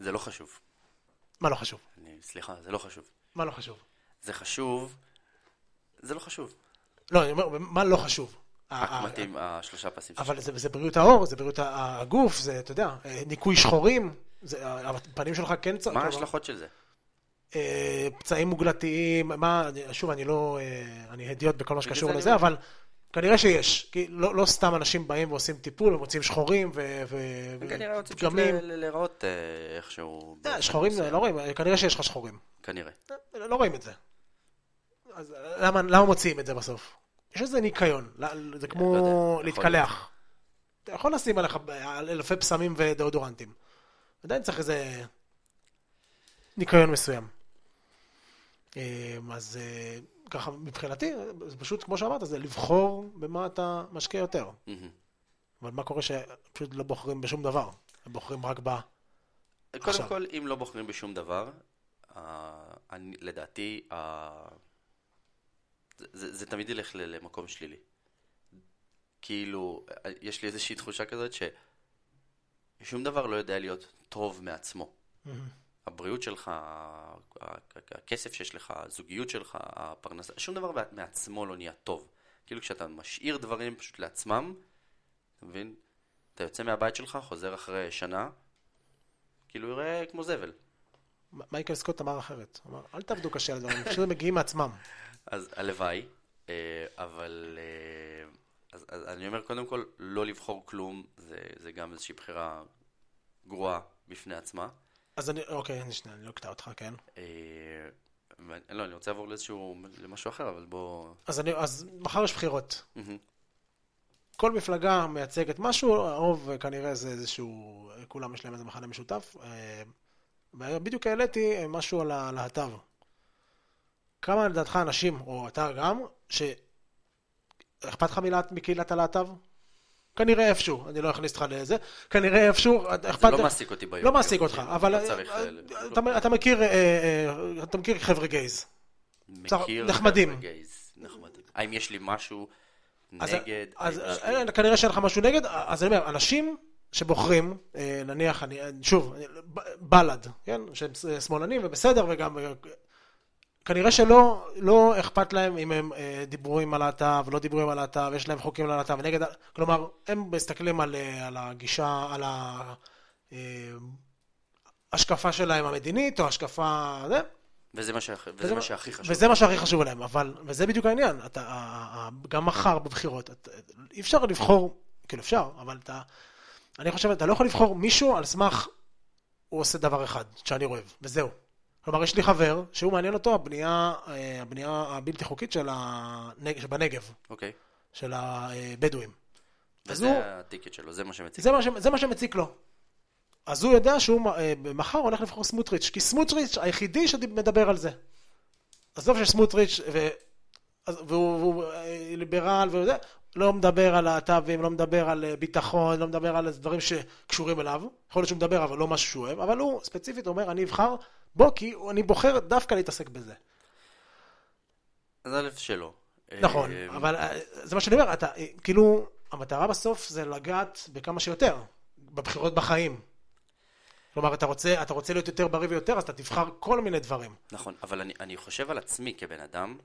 זה לא חשוב. מה לא חשוב? אני, סליחה, זה לא חשוב. מה לא חשוב? זה חשוב, זה לא חשוב. לא, אני אומר, מה לא חשוב? ה- ה- הקמטים, השלושה פסים. אבל זה, זה בריאות העור, זה בריאות הגוף, זה, אתה יודע, אה, ניקוי שחורים, זה, הפנים שלך כן צריך... מה ההשלכות של זה? אה, פצעים מוגלתיים, מה, שוב, אני לא, אה, אני הדיוט בכל מה שקשור לזה. אבל כנראה שיש. כי לא, לא סתם אנשים באים ועושים טיפול ומוצאים שחורים ו- ו- כנראה רוצים פשוט ופגמים. להיראות אה, איכשהו. אה, שחורים. לא רואים, כנראה שיש לך שחורים. כנראה. אה, לא רואים את זה. אז למה, למה מוציאים את זה בסוף? יש איזה ניקיון, זה כמו לא יודע, יכול להתקלח. אתה יכול לשים עליך אלפי פסמים ודאודורנטים. עדיין צריך איזה ניקיון מסוים. אה, אז אה, ככה מבחינתי, זה פשוט כמו שאמרת, זה לבחור במה אתה משקיע יותר. אבל מה קורה שפשוט לא בוחרים בשום דבר, הם בוחרים רק ב... קודם עכשיו. כל, אם לא בוחרים בשום דבר, אה, אני, לדעתי, זה, זה, תמיד ילך למקום שלילי. כאילו, יש לי איזושהי תחושה כזאת ששום דבר לא יודע להיות טוב מעצמו. הבריאות שלך, הכסף שיש לך, הזוגיות שלך, הפרנסה, שום דבר מעצמו לא נהיה טוב. כאילו כשאתה משאיר דברים פשוט לעצמם, אתה מבין? אתה יוצא מהבית שלך, חוזר אחרי שנה, כאילו יראה כמו זבל. מייקל סקוט אמר אחרת, אמר, אל תעבדו קשה על דברים, פשוט הם מגיעים מעצמם. אז הלוואי, אה, אבל אה, אז, אז אני אומר קודם כל, לא לבחור כלום, זה, זה גם איזושהי בחירה גרועה בפני עצמה. אז אני, אוקיי, אני שנייה, אני לא אקטע אותך, כן. אה, לא, אני רוצה לעבור לאיזשהו, למשהו אחר, אבל בוא... אז, אני, אז מחר יש בחירות. כל מפלגה מייצגת משהו, הרוב אה, כנראה זה איזשהו, כולם יש להם איזה מחנה משותף. אה, בדיוק העליתי משהו על הלהט"ב. כמה לדעתך אנשים, או אתה גם, שאכפת לך מלהט- מקהילת הלהט"ב? כנראה איפשהו, אני לא אכניס אותך לזה, כנראה איפשהו, אכפת זה לא מעסיק אותי ביום. לא מעסיק אותך, אבל לא אה, לא- אתה- אתה מכיר, אה, אה, אתה מכיר חבר'ה גייז. מכיר נחמדים. חבר'ה גייז, נחמדים. האם יש לי משהו נגד? אז אה, כנראה שאין לך משהו נגד, אז אני אומר, אנשים שבוחרים, נניח, שוב, בל"ד, כן? שהם שמאלנים ובסדר, וגם... אה, כנראה שלא לא אכפת להם אם הם אה, דיברו עם הלהט"ב, לא דיברו עם הלהט"ב, יש להם חוקים ללהט"ב, ונגד... ה- כלומר, הם מסתכלים על, אה, על הגישה, על ה... אה, ההשקפה שלהם המדינית, או השקפה... זה, וזה מה, שהכ... וזה וזה מה שהכי חשוב. וזה מה שהכי חשוב להם, אבל, וזה בדיוק העניין, אתה, גם מחר בבחירות, אתה, אי אפשר לבחור, כאילו אפשר, אבל אתה, אני חושב, אתה לא יכול לבחור מישהו על סמך, הוא עושה דבר אחד, שאני אוהב, וזהו. כלומר, יש לי חבר, שהוא מעניין אותו הבנייה, אה, הבנייה הבלתי חוקית של הנג... שבנגב, אוקיי. של הבדואים. אז וזה הוא- הטיקט שלו, זה מה שמציג. זה מה, ש... זה מה שמציק לו. אז הוא יודע שהוא אה, מחר הולך לבחור סמוטריץ', כי סמוטריץ' היחידי שמדבר על זה. עזוב שסמוטריץ', ו... והוא, והוא אה, ליברל וזה, לא מדבר על להט"בים, לא מדבר על אה, ביטחון, לא מדבר על דברים שקשורים אליו. יכול להיות שהוא מדבר, אבל לא משהו שהוא אוהב, אבל הוא ספציפית אומר, אני אבחר בו, כי אני בוחר דווקא להתעסק בזה. אז א' שלא. נכון, אה, אבל אה, זה מה שאני אומר, אתה, אה, כאילו, המטרה בסוף זה לגעת בכמה שיותר, בבחירות בחיים. כלומר, אתה רוצה, אתה רוצה להיות יותר בריא ויותר, אז אתה תבחר כל מיני דברים. נכון, אבל אני, אני חושב על עצמי כבן אדם,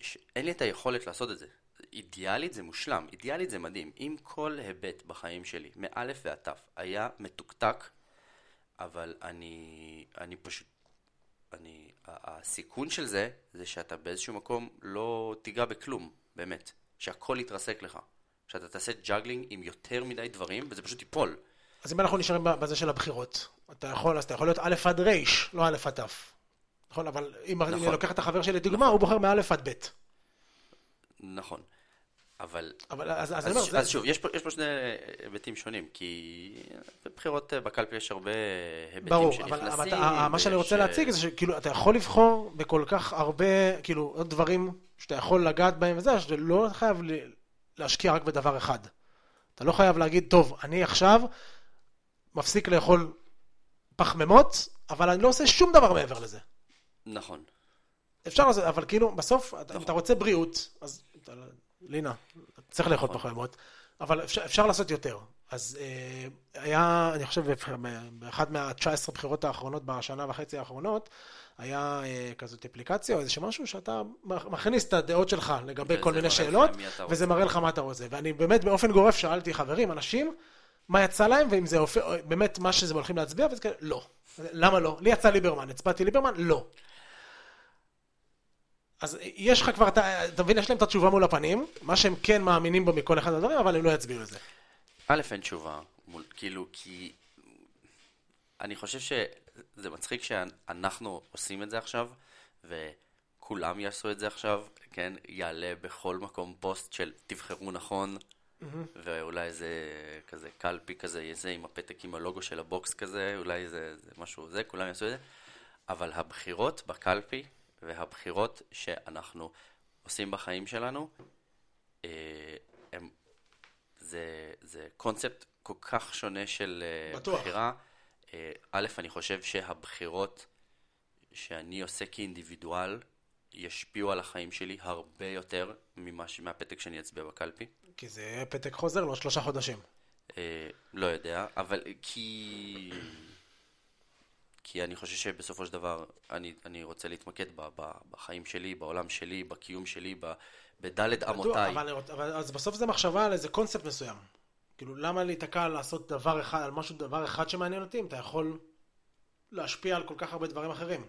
שאין לי את היכולת לעשות את זה. אידיאלית זה מושלם, אידיאלית זה מדהים. אם כל היבט בחיים שלי, מאלף ועד תף, היה מתוקתק, אבל אני, אני פשוט, אני, הסיכון של זה, זה שאתה באיזשהו מקום לא תיגע בכלום, באמת. שהכל יתרסק לך. שאתה תעשה juggling עם יותר מדי דברים, וזה פשוט ייפול. אז אם אנחנו נשארים בזה של הבחירות, אתה יכול, אז אתה יכול להיות א' עד ר', לא א' עד ת'. נכון, אבל אם אני נכון. לוקח את החבר שלי לדוגמה, הוא בוחר מא' עד ב'. נכון. אבל אבל אז, אז, אז, אומר, ש- זה, אז שוב, יש פה, יש פה שני היבטים שונים, כי בבחירות אה, בקלפי יש הרבה היבטים ברור, שנכנסים. אבל, אבל אתה, מה שאני רוצה אה, להציג זה שכאילו אתה יכול לבחור בכל כך הרבה, כאילו, דברים שאתה יכול לגעת בהם וזה, שאתה לא חייב להשקיע רק בדבר אחד. אתה לא חייב להגיד, טוב, אני עכשיו מפסיק לאכול פחמימות, אבל אני לא עושה שום דבר מעבר לזה. נכון. אפשר לעשות, אבל כאילו, בסוף, אתה- אם נכון. אתה רוצה בריאות, אז לינה, צריך לאכול נכון. פחמימות, אבל אפשר, אפשר לעשות יותר. אז אה, היה, אני חושב, באחת מה-19 בחירות האחרונות, בשנה וחצי האחרונות, היה אה, כזאת אפליקציה או איזה משהו שאתה מכניס את הדעות שלך לגבי כל מיני שאלות, וזה. מראה לך מה אתה רוצה. ואני באמת באופן גורף שאלתי חברים, אנשים, מה יצא להם, ואם זה אופ... באמת מה שזה הולכים להצביע, וזה כאלה, לא. למה לא? לי יצא ליברמן, הצבעתי ליברמן? לא. אז יש לך כבר, אתה, אתה מבין, יש להם את התשובה מול הפנים, מה שהם כן מאמינים בו מכל אחד מהדברים, אבל הם לא יצביעו לזה. א', אין תשובה, מול, כאילו, כי אני חושב שזה מצחיק שאנחנו עושים את זה עכשיו, וכולם יעשו את זה עכשיו, כן? יעלה בכל מקום פוסט של תבחרו נכון, ואולי זה כזה קלפי כזה, זה עם הפתק עם הלוגו של הבוקס כזה, אולי זה, זה משהו זה, כולם יעשו את זה, אבל הבחירות בקלפי והבחירות שאנחנו עושים בחיים שלנו, אה, הם זה, זה קונספט כל כך שונה של אה, בטוח. בחירה. אה, א', אני חושב שהבחירות שאני עושה כאינדיבידואל ישפיעו על החיים שלי הרבה יותר ממה, מהפתק שאני אצביע בקלפי. כי זה פתק חוזר, לא שלושה חודשים. אה, לא יודע, אבל כי... כי אני חושב שבסופו של דבר אני, אני רוצה להתמקד ב, ב, בחיים שלי, בעולם שלי, בקיום שלי, ב, בדלת אמותיי. אבל, אבל אז בסוף זה מחשבה על איזה קונספט מסוים. כאילו, למה להיתקע לעשות דבר אחד, על משהו, דבר אחד שמעניין אותי, אם אתה יכול להשפיע על כל כך הרבה דברים אחרים.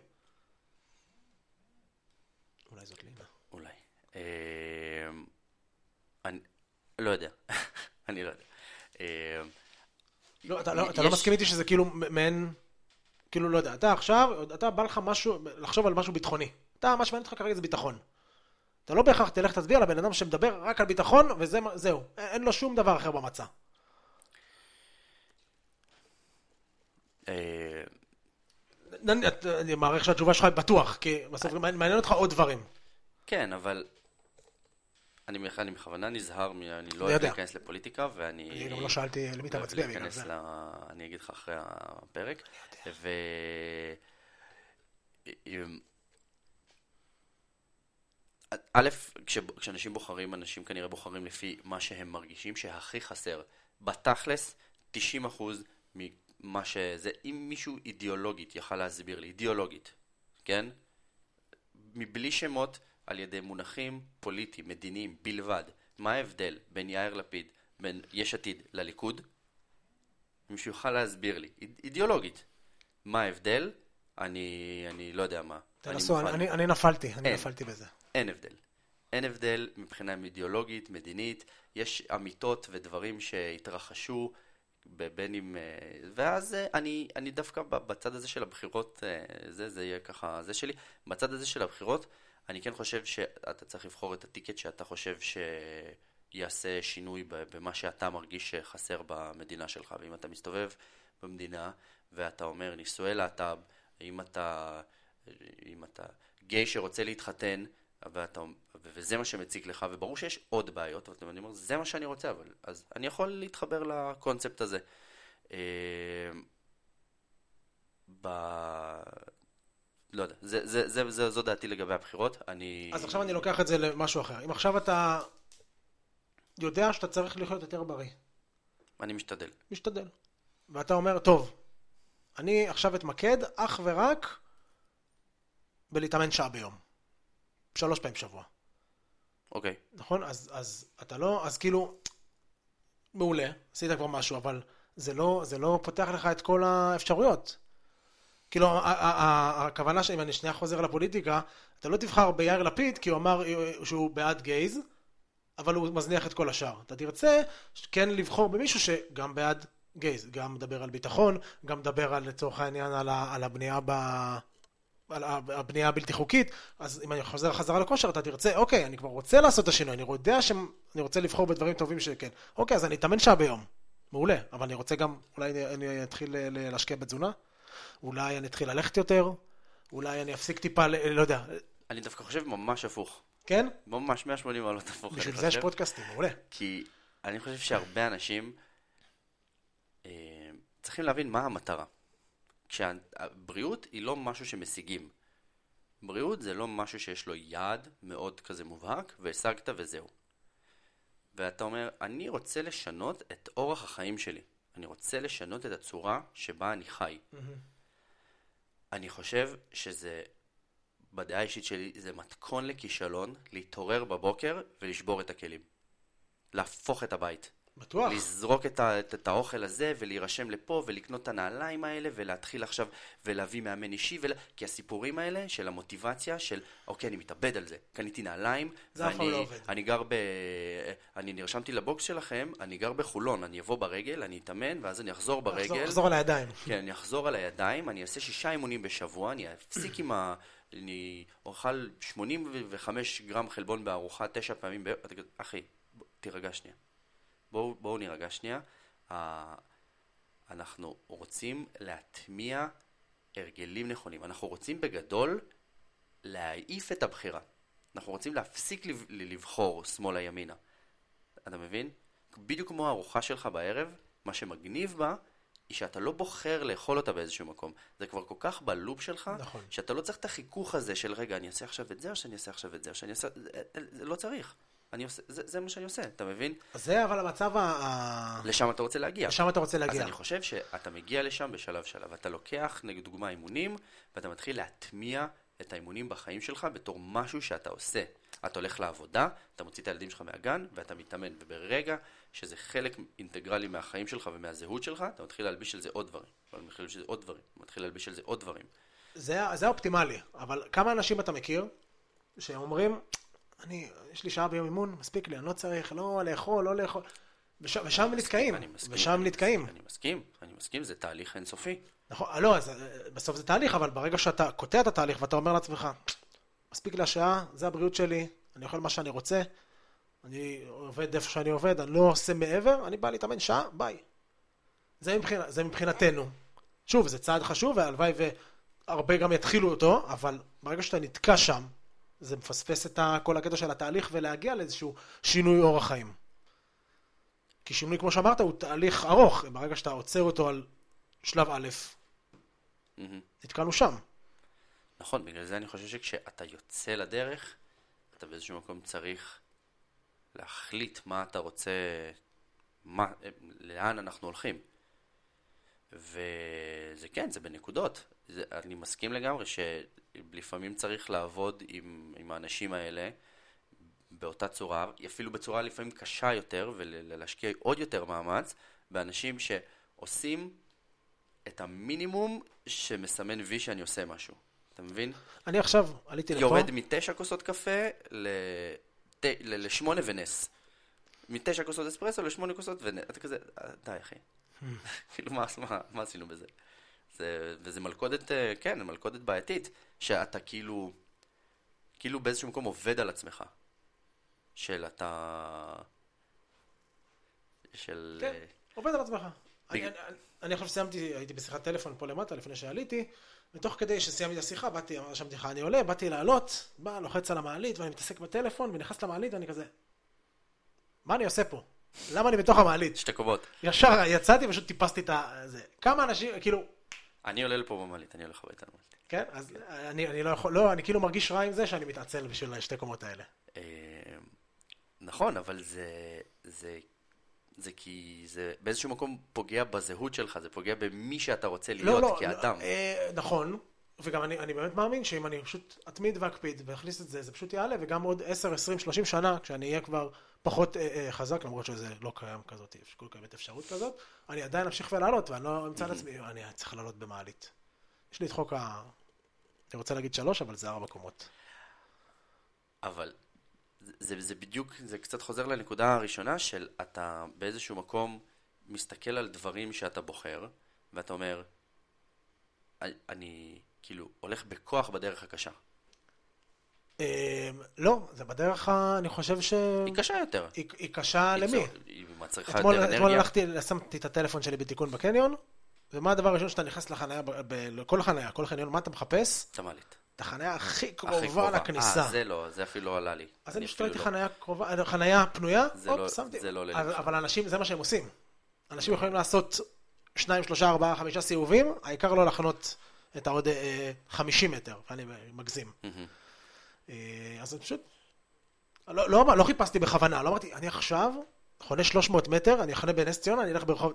אולי זאת לינה. אולי. אה, אני לא יודע. אני לא יודע. אה, לא, אתה, לא, אתה לא יש- מסכים איתי שזה כאילו מעין, כאילו, לא יודע, אתה עכשיו, אתה בא לך משהו, לחשוב על משהו ביטחוני. אתה, מה שמעניין אותך כרגע זה ביטחון. אתה לא בהכרח תלך תצביע לבן אדם שמדבר רק על ביטחון, וזהו. אין לו שום דבר אחר במצע. אה, אני מעריך שהתשובה שלך בטוח, כי בסוף מעניין אותך עוד דברים. כן, אבל אני, בכ- אני בכוונה נזהר, אני לא אוהב. להיכנס לפוליטיקה, ואני... אני גם לא שאלתי למי אתה מצביע בגלל זה. ל... אני אגיד לך אחרי הפרק. ו... א', כש... כשאנשים בוחרים, אנשים כנראה בוחרים לפי מה שהם מרגישים שהכי חסר. בתכלס, 90% ממה שזה, אם מישהו אידיאולוגית יכל להסביר לי, אידיאולוגית, כן? מבלי שמות, על ידי מונחים פוליטיים, מדיניים בלבד. מה ההבדל בין יאיר לפיד, בין יש עתיד לליכוד? מישהו יוכל להסביר לי, איד- אידיאולוגית. מה ההבדל? אני, אני לא יודע מה. תנסו, מוכן. אני, אני נפלתי, אני אין. נפלתי בזה. אין הבדל. אין הבדל מבחינה אידיאולוגית, מדינית, יש אמיתות ודברים שהתרחשו, בין אם... אה, ואז אה, אני, אני דווקא בצד הזה של הבחירות, אה, זה, זה יהיה ככה, זה שלי, בצד הזה של הבחירות, אני כן חושב שאתה צריך לבחור את הטיקט שאתה חושב שיעשה שינוי במה שאתה מרגיש שחסר במדינה שלך. ואם אתה מסתובב במדינה ואתה אומר נישואי להט"ב, אם אתה, אם אתה גיי שרוצה להתחתן, ואתה, וזה מה שמציק לך, וברור שיש עוד בעיות, אבל אני אומר, זה מה שאני רוצה, אבל אז אני יכול להתחבר לקונספט הזה. אה, ב... לא יודע, זה, זה, זה, זה, זו דעתי לגבי הבחירות, אני... אז עכשיו אני לוקח את זה למשהו אחר. אם עכשיו אתה יודע שאתה צריך לחיות יותר בריא, אני משתדל. משתדל. ואתה אומר, טוב, אני עכשיו אתמקד אך ורק בלהתאמן שעה ביום. שלוש פעמים בשבוע. אוקיי. נכון? אז, אז אתה לא, אז כאילו, מעולה, עשית כבר משהו, אבל זה לא, זה לא פותח לך את כל האפשרויות. כאילו, הכוונה שאם אני שנייה חוזר לפוליטיקה, אתה לא תבחר ביאיר לפיד כי הוא אמר שהוא בעד גייז, אבל הוא מזניח את כל השאר. אתה תרצה כן לבחור במישהו שגם בעד גייז, גם מדבר על ביטחון, גם מדבר על, לצורך העניין, על, על הבנייה ב... על הבנייה הבלתי חוקית, אז אם אני חוזר חזרה לכושר, אתה תרצה, אוקיי, אני כבר רוצה לעשות את השינוי, אני יודע שאני רוצה לבחור בדברים טובים שכן. אוקיי, אז אני אתאמן שעה ביום. מעולה, אבל אני רוצה גם, אולי אני, אני אתחיל ל- להשקיע בתזונה, אולי אני אתחיל ללכת יותר, אולי אני אפסיק טיפה, לא יודע, אני דווקא חושב ממש הפוך. כן? ממש 180 מעלות הפוך. בשביל זה יש. פודקאסטים, מעולה. כי אני חושב שהרבה אנשים אה, צריכים להבין מה המטרה. כשהבריאות היא לא משהו שמשיגים. בריאות זה לא משהו שיש לו יעד מאוד כזה מובהק, והשגת וזהו. ואתה אומר, אני רוצה לשנות את אורח החיים שלי. אני רוצה לשנות את הצורה שבה אני חי. אני חושב שזה, בדעה האישית שלי, זה מתכון לכישלון להתעורר בבוקר ולשבור את הכלים. להפוך את הבית. בטוח. לזרוק את, ה, את, את האוכל הזה ולהירשם לפה ולקנות את הנעליים האלה ולהתחיל עכשיו ולהביא מאמן אישי ול... כי הסיפורים האלה של המוטיבציה של אוקיי אני מתאבד על זה קניתי נעליים זה פעם לא עובד. אני גר ב... אני נרשמתי לבוקס שלכם אני גר בחולון אני אבוא ברגל אני אתאמן ואז אני אחזור ברגל לחזור- לחזור על הידיים. כן, אני אחזור על הידיים, אני אעשה שישה אימונים בשבוע, אני אפסיק עם ה... אני אוכל 85 גרם חלבון בארוחה תשע פעמים ביום. אחי, תירגע שנייה. בואו בוא נירגע שנייה. אנחנו רוצים להטמיע הרגלים נכונים. אנחנו רוצים בגדול להעיף את הבחירה. אנחנו רוצים להפסיק לב- לבחור שמאלה ימינה. אתה מבין? בדיוק כמו הארוחה שלך בערב, מה שמגניב בה, היא שאתה לא בוחר לאכול אותה באיזשהו מקום. זה כבר כל כך בלופ שלך, נכון. שאתה לא צריך את החיכוך הזה של רגע, אני אעשה עכשיו את זה, או שאני אעשה עכשיו את זה, או שאני אעשה... זה, זה לא צריך. אני עושה, זה, זה מה שאני עושה, אתה מבין? אז זה אבל המצב ה... לשם אתה רוצה להגיע. לשם אתה רוצה אז להגיע. אני חושב שאתה מגיע לשם בשלב שלב. אתה לוקח, נגיד דוגמה, אימונים, ואתה מתחיל להטמיע את האימונים בחיים שלך בתור משהו שאתה עושה. אתה הולך לעבודה, אתה מוציא את הילדים שלך מהגן, ואתה מתאמן. וברגע שזה חלק אינטגרלי מהחיים שלך ומהזהות שלך, אתה מתחיל להלביש על זה עוד דברים. אתה מתחיל להלביש על זה עוד דברים. אתה מתחיל להלביש על זה עוד דברים. זה, זה האופטימלי, אבל כמה אנשים אתה מכיר שאומרים, אני, יש לי שעה ביום אימון, מספיק לי, אני לא צריך, לא לאכול, לא לאכול, וש, ושם נתקעים. ושם נתקעים. אני מסכים, אני מסכים, זה תהליך אינסופי. נכון, לא, אז, אה, בסוף זה תהליך, אבל ברגע שאתה קוטע את התהליך ואתה אומר לעצמך, מספיק לי השעה, זה הבריאות שלי, אני אוכל מה שאני רוצה, אני עובד איפה שאני עובד, אני לא עושה מעבר, אני בא להתאמן שעה, ביי. זה, מבחינה, זה מבחינתנו. שוב, זה צעד חשוב, והלוואי והרבה גם יתחילו אותו, אבל ברגע שאתה נתקע שם, זה מפספס את כל הקטע של התהליך ולהגיע לאיזשהו שינוי אורח חיים. כי שינוי, כמו שאמרת, הוא תהליך ארוך. ברגע שאתה עוצר אותו על שלב א'. נתקענו שם. נכון, בגלל זה אני חושב שכשאתה יוצא לדרך, אתה באיזשהו מקום צריך להחליט מה אתה רוצה, מה, לאן אנחנו הולכים. וזה כן, זה בנקודות. זה, אני מסכים לגמרי שלפעמים צריך לעבוד עם, עם האנשים האלה באותה צורה, אפילו בצורה לפעמים קשה יותר, ולהשקיע עוד יותר מאמץ באנשים שעושים את המינימום שמסמן וי שאני עושה משהו. אתה מבין? אני עכשיו עליתי לפה. יורד מתשע כוסות קפה לת- ל- לשמונה ונס. מתשע כוסות אספרסו לשמונה כוסות ונס. אתה כזה, "אה, די אחי. כאילו מה, מה, מה עשינו בזה? זה, וזה מלכודת, אה, כן, מלכודת בעייתית, שאתה כאילו, כאילו באיזשהו מקום עובד על עצמך. של אתה... של... כן, אה, עובד על עצמך. אני- אני עכשיו סיימתי, הייתי בשיחת טלפון פה למטה לפני שעליתי, ותוך כדי שסיימתי את השיחה, באתי, רשמתי לך, אני עולה, באתי לעלות, בא, לוחץ על המעלית, ואני מתעסק בטלפון, ונכנס למעלית, ואני כזה, מה אני עושה פה? למה אני בתוך המעלית? שתי קומות. ישר יצאתי, פשוט טיפסתי את ה... זה. כמה אנשים, כאילו, אני עולה לפה במעלית, אני הולך הביתה למעלית. כן? אז אני, אני לא יכול, לא, אני כאילו מרגיש רע עם זה שאני מתעצל בשביל השתי קומות האלה. אה, נכון, אבל זה, זה, זה כי זה באיזשהו מקום פוגע בזהות שלך, זה פוגע במי שאתה רוצה להיות כאדם. לא, אה, נכון, וגם אני, אני באמת מאמין שאם אני פשוט אתמיד ואקפיד ואכניס את זה, זה פשוט יעלה, וגם עוד 10, 20, 30 שנה, כשאני אהיה כבר פחות אה, אה, חזק, למרות שזה לא קיים כזאת, לא קיימת אפשרות כזאת, אני עדיין אמשיך ולעלות, ואני לא אמצא לעצמי, אני צריך לעלות במעלית. יש לי את חוק ה... אני רוצה להגיד שלוש, אבל זה ארבע קומות. אבל זה, זה, זה בדיוק, זה קצת חוזר לנקודה הראשונה של אתה באיזשהו מקום מסתכל על דברים שאתה בוחר, ואתה אומר, אני, אני כאילו הולך בכוח בדרך הקשה. אה, לא, זה בדרך. אני חושב ש... היא קשה יותר. היא, קשה למי? היא מצריכה אתמול, יותר אתמול אנרגיה. הלכתי, שמתי את הטלפון שלי בתיקון בקניון, ומה הדבר הראשון שאתה נכנס לחניה, לכל חניה, כל חניון, מה אתה מחפש? את המעלית. את החניה הכי קרובה לכניסה. אה, זה לא, זה אפילו לא עלה לי. אז אני פשוט ראיתי לא. חניה קרובה, חניה פנויה, זה הופ, לא- שמתי. זה לא אבל- אנשים, זה מה שהם עושים. אנשים יכולים לעשות שניים, שלושה, ארבעה, חמישה סיבובים, העיקר לא לחנות את העוד אה, 50 מטר, ואני מגזים. אה, אז אני פשוט... לא, לא, לא חיפשתי בכוונה, לא אמרתי, אני עכשיו חונה 300 מטר, אני אחנה בנס ציונה, אני אלך ברחוב...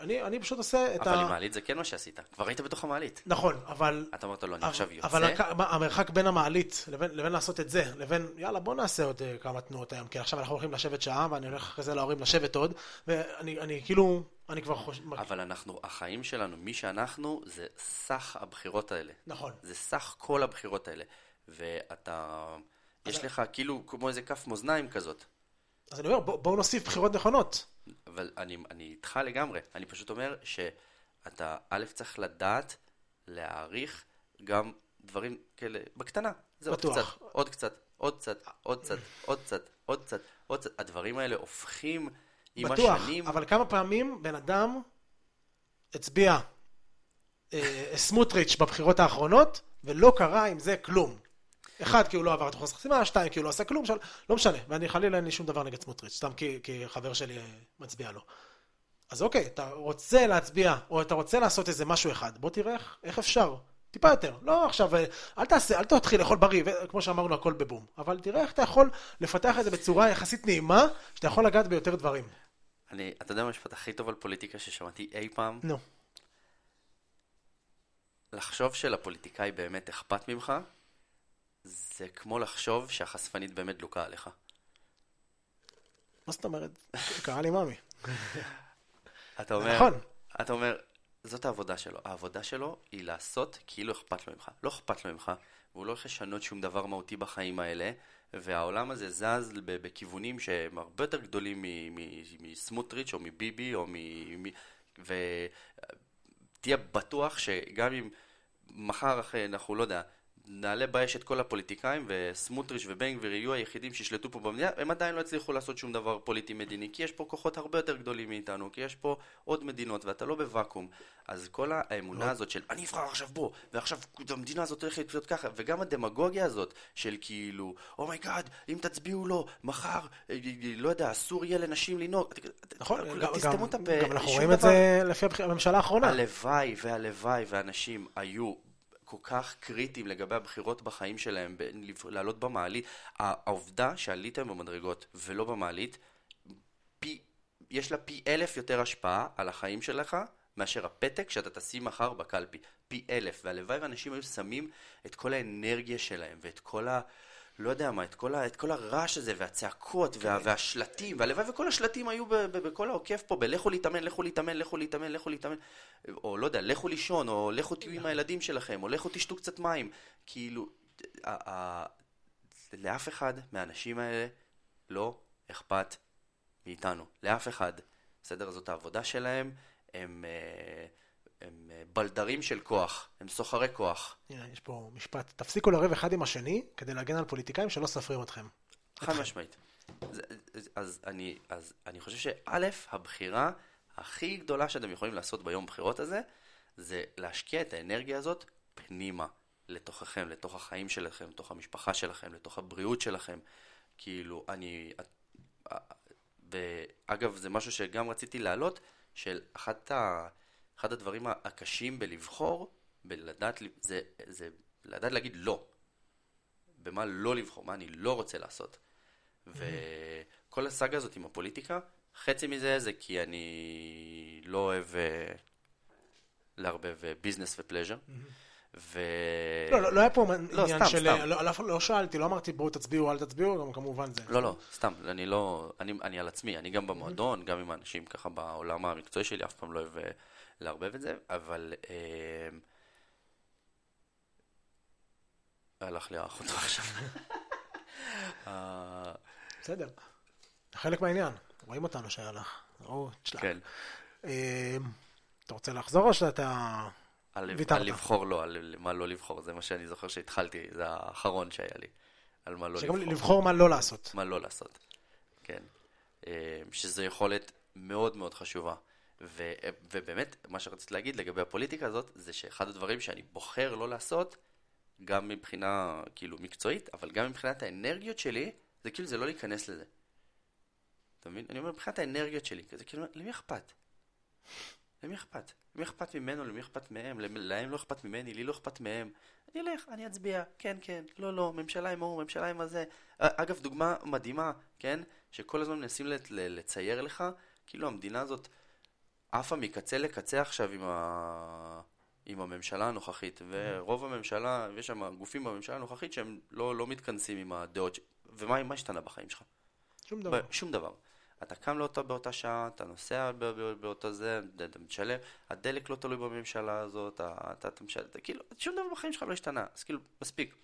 אני, אני פשוט עושה את אבל ה... עם מעלית זה כן מה שעשית. כבר היית בתוך המעלית. נכון, אבל... אתה אמרת לו, אני עכשיו יוצא. אבל המרחק בין המעלית לבין, לבין לעשות את זה, לבין יאללה בוא נעשה עוד אה, כמה תנועות היום, כי עכשיו אנחנו הולכים לשבת שעה ואני הולך אחרי זה להורים לשבת עוד, ואני אני כאילו, אני כבר חושב, אבל אנחנו, החיים שלנו, מי שאנחנו, זה סך הבחירות האלה. נכון, זה סך כל הבחירות האלה. ואתה, יש לך כאילו כמו איזה כף מאזניים כזאת. אז אני אומר בוא, בואו נוסיף בחירות נכונות, אבל אני, אני איתך לגמרי. אני פשוט אומר שאתה, א', צריך לדעת להעריך גם דברים כאלה בקטנה. זה עוד בטוח. קצת, עוד קצת, עוד קצת, עוד קצת, עוד קצת, עוד קצת, עוד קצת. הדברים האלה הופכים עם בטוח, השנים... אבל כמה פעמים בן אדם הצביע אה, סמוטריץ' בבחירות האחרונות, ולא קרה עם זה כלום. אחד, כי הוא לא עבר את אחוז חסימה, שתיים, כי הוא לא עשה כלום, של... לא משנה, ואני חלילה אין לי שום דבר נגד סמוטריץ', סתם כי, כי חבר שלי אה, מצביע לו. אז אוקיי, אתה רוצה להצביע, או אתה רוצה לעשות איזה משהו אחד, בוא תראה איך, איך אפשר. טיפה יותר, לא עכשיו, אה, אל תעשה, אל תתחיל לאכול בריא, וכמו שאמרנו, הכל בבום. אבל תראה איך אתה יכול לפתח את זה בצורה יחסית נעימה, שאתה יכול לגעת ביותר דברים. אני, אתה יודע מה המשפט הכי טוב על פוליטיקה ששמעתי אי פעם? נו. לחשוב שלפוליטיקאי באמת אכפת ממך, זה כמו לחשוב שהחשפנית באמת דלוקה עליך. מה זאת אומרת? קרה לי מאמי. אתה אומר, נכון. אתה אומר, זאת העבודה שלו. העבודה שלו היא לעשות כאילו אכפת לו ממך. לא אכפת לו ממך, והוא לא הולך לשנות שום דבר מהותי בחיים האלה, והעולם הזה זז בכיוונים שהם הרבה יותר גדולים מסמוטריץ' או מביבי או מ... מ- ותהיה בטוח שגם אם מחר אחרי, אנחנו לא יודע, נעלה באש את כל הפוליטיקאים וסמוטריץ' ובן גביר יהיו היחידים שישלטו פה במדינה, הם עדיין לא יצליחו לעשות שום דבר פוליטי מדיני, כי יש פה כוחות הרבה יותר גדולים מאיתנו, כי יש פה עוד מדינות ואתה לא בוואקום. אז כל האמונה הזאת של אני אבחר עכשיו בו, ועכשיו המדינה הזאת הולכת להיות ככה, וגם הדמגוגיה הזאת של כאילו, oh my God, אם תצביעו לו, מחר, לא יודע, אסור יהיה לנשים לנהוג. נכון, גם- תסתמו את הפה, גם אנחנו רואים את זה לפי הממשלה האחרונה. הלוואי והלוואי ואנשים היו כל כך קריטיים לגבי הבחירות בחיים שלהם, לעלות במעלית. העובדה שעליתם במדרגות ולא במעלית, פי, יש לה פי אלף יותר השפעה על החיים שלך מאשר הפתק שאתה תשים מחר בקלפי. פי אלף. והלוואי ואנשים היו שמים את כל האנרגיה שלהם ואת כל ה... לא יודע מה, את כל, ה, את כל הרעש הזה, והצעקות, וה, והשלטים, והלוואי וכל השלטים היו ב, ב, בכל העוקף פה, בלכו להתאמן, לכו להתאמן, לכו להתאמן, לכו להתאמן, או לא יודע, לכו לישון, או לכו תהיו עם הילדים שלכם, או לכו תשתו קצת מים. כאילו, ה, ה, לאף אחד מהאנשים האלה לא אכפת מאיתנו. לאף אחד. בסדר? זאת העבודה שלהם, הם... אה, הם אה, בלדרים של כוח, הם סוחרי כוח. הנה, יש פה משפט. תפסיקו לריב אחד עם השני כדי להגן על פוליטיקאים שלא סופרים אתכם. חד משמעית. אז, אז, אני, אז אני חושב שא', הבחירה הכי גדולה שאתם יכולים לעשות ביום בחירות הזה, זה להשקיע את האנרגיה הזאת פנימה, לתוככם, לתוך החיים שלכם, לתוך המשפחה שלכם, לתוך הבריאות שלכם. כאילו, אני... ואגב, זה משהו שגם רציתי להעלות, של אחת ה... אחד הדברים הקשים בלבחור, בלדעת, זה, זה לדעת להגיד לא. במה לא לבחור, מה אני לא רוצה לעשות. וכל הסאגה הזאת עם הפוליטיקה, חצי מזה זה כי אני לא אוהב uh, לערבב ביזנס ופלז'ר. ו... לא, לא, לא היה פה לא, עניין סתם, של... סתם. לא, לא, לא שאלתי, לא אמרתי בואו תצביעו, אל תצביעו, גם כמובן זה. לא, לא, סתם, אני לא... אני, אני על עצמי, אני גם במועדון, גם עם האנשים ככה בעולם המקצועי שלי, אף פעם לא אוהב אה, לערבב את זה, אבל... אה, הלך לי האח אותו עכשיו. אה, בסדר, חלק מהעניין, רואים אותנו שהיה לך. כן. אה, אתה רוצה לחזור או שאתה... על, על לבחור לא, על מה לא לבחור, זה מה שאני זוכר שהתחלתי, זה האחרון שהיה לי, על מה לא לבחור. שגם לבחור מה לא לעשות. מה לא לעשות, כן. אה, שזו יכולת מאוד מאוד חשובה. ו, ובאמת, מה שרציתי להגיד לגבי הפוליטיקה הזאת, זה שאחד הדברים שאני בוחר לא לעשות, גם מבחינה כאילו מקצועית, אבל גם מבחינת האנרגיות שלי, זה כאילו זה לא להיכנס לזה. אתה מבין? אני אומר, מבחינת האנרגיות שלי, זה כאילו, למי אכפת? למי אכפת? למי אכפת ממנו? למי אכפת מהם? להם לא אכפת ממני? לי לא אכפת מהם? אני אלך, אני אצביע, כן, כן, לא, לא, ממשלה עם ההוא, ממשלה עם הזה. אגב, דוגמה מדהימה, כן? שכל הזמן מנסים לצייר לך, כאילו המדינה הזאת עפה מקצה לקצה עכשיו עם, ה... עם הממשלה הנוכחית, ורוב הממשלה, יש שם גופים בממשלה הנוכחית שהם לא, לא מתכנסים עם הדעות, ש... ומה השתנה בחיים שלך? שום דבר. שום דבר. אתה קם לאותה באותה שעה, אתה נוסע באותו זה, אתה משלם, הדלק לא תלוי בממשלה הזאת, אתה, אתה משלם, כאילו, שום דבר בחיים שלך לא השתנה, אז כאילו, מספיק.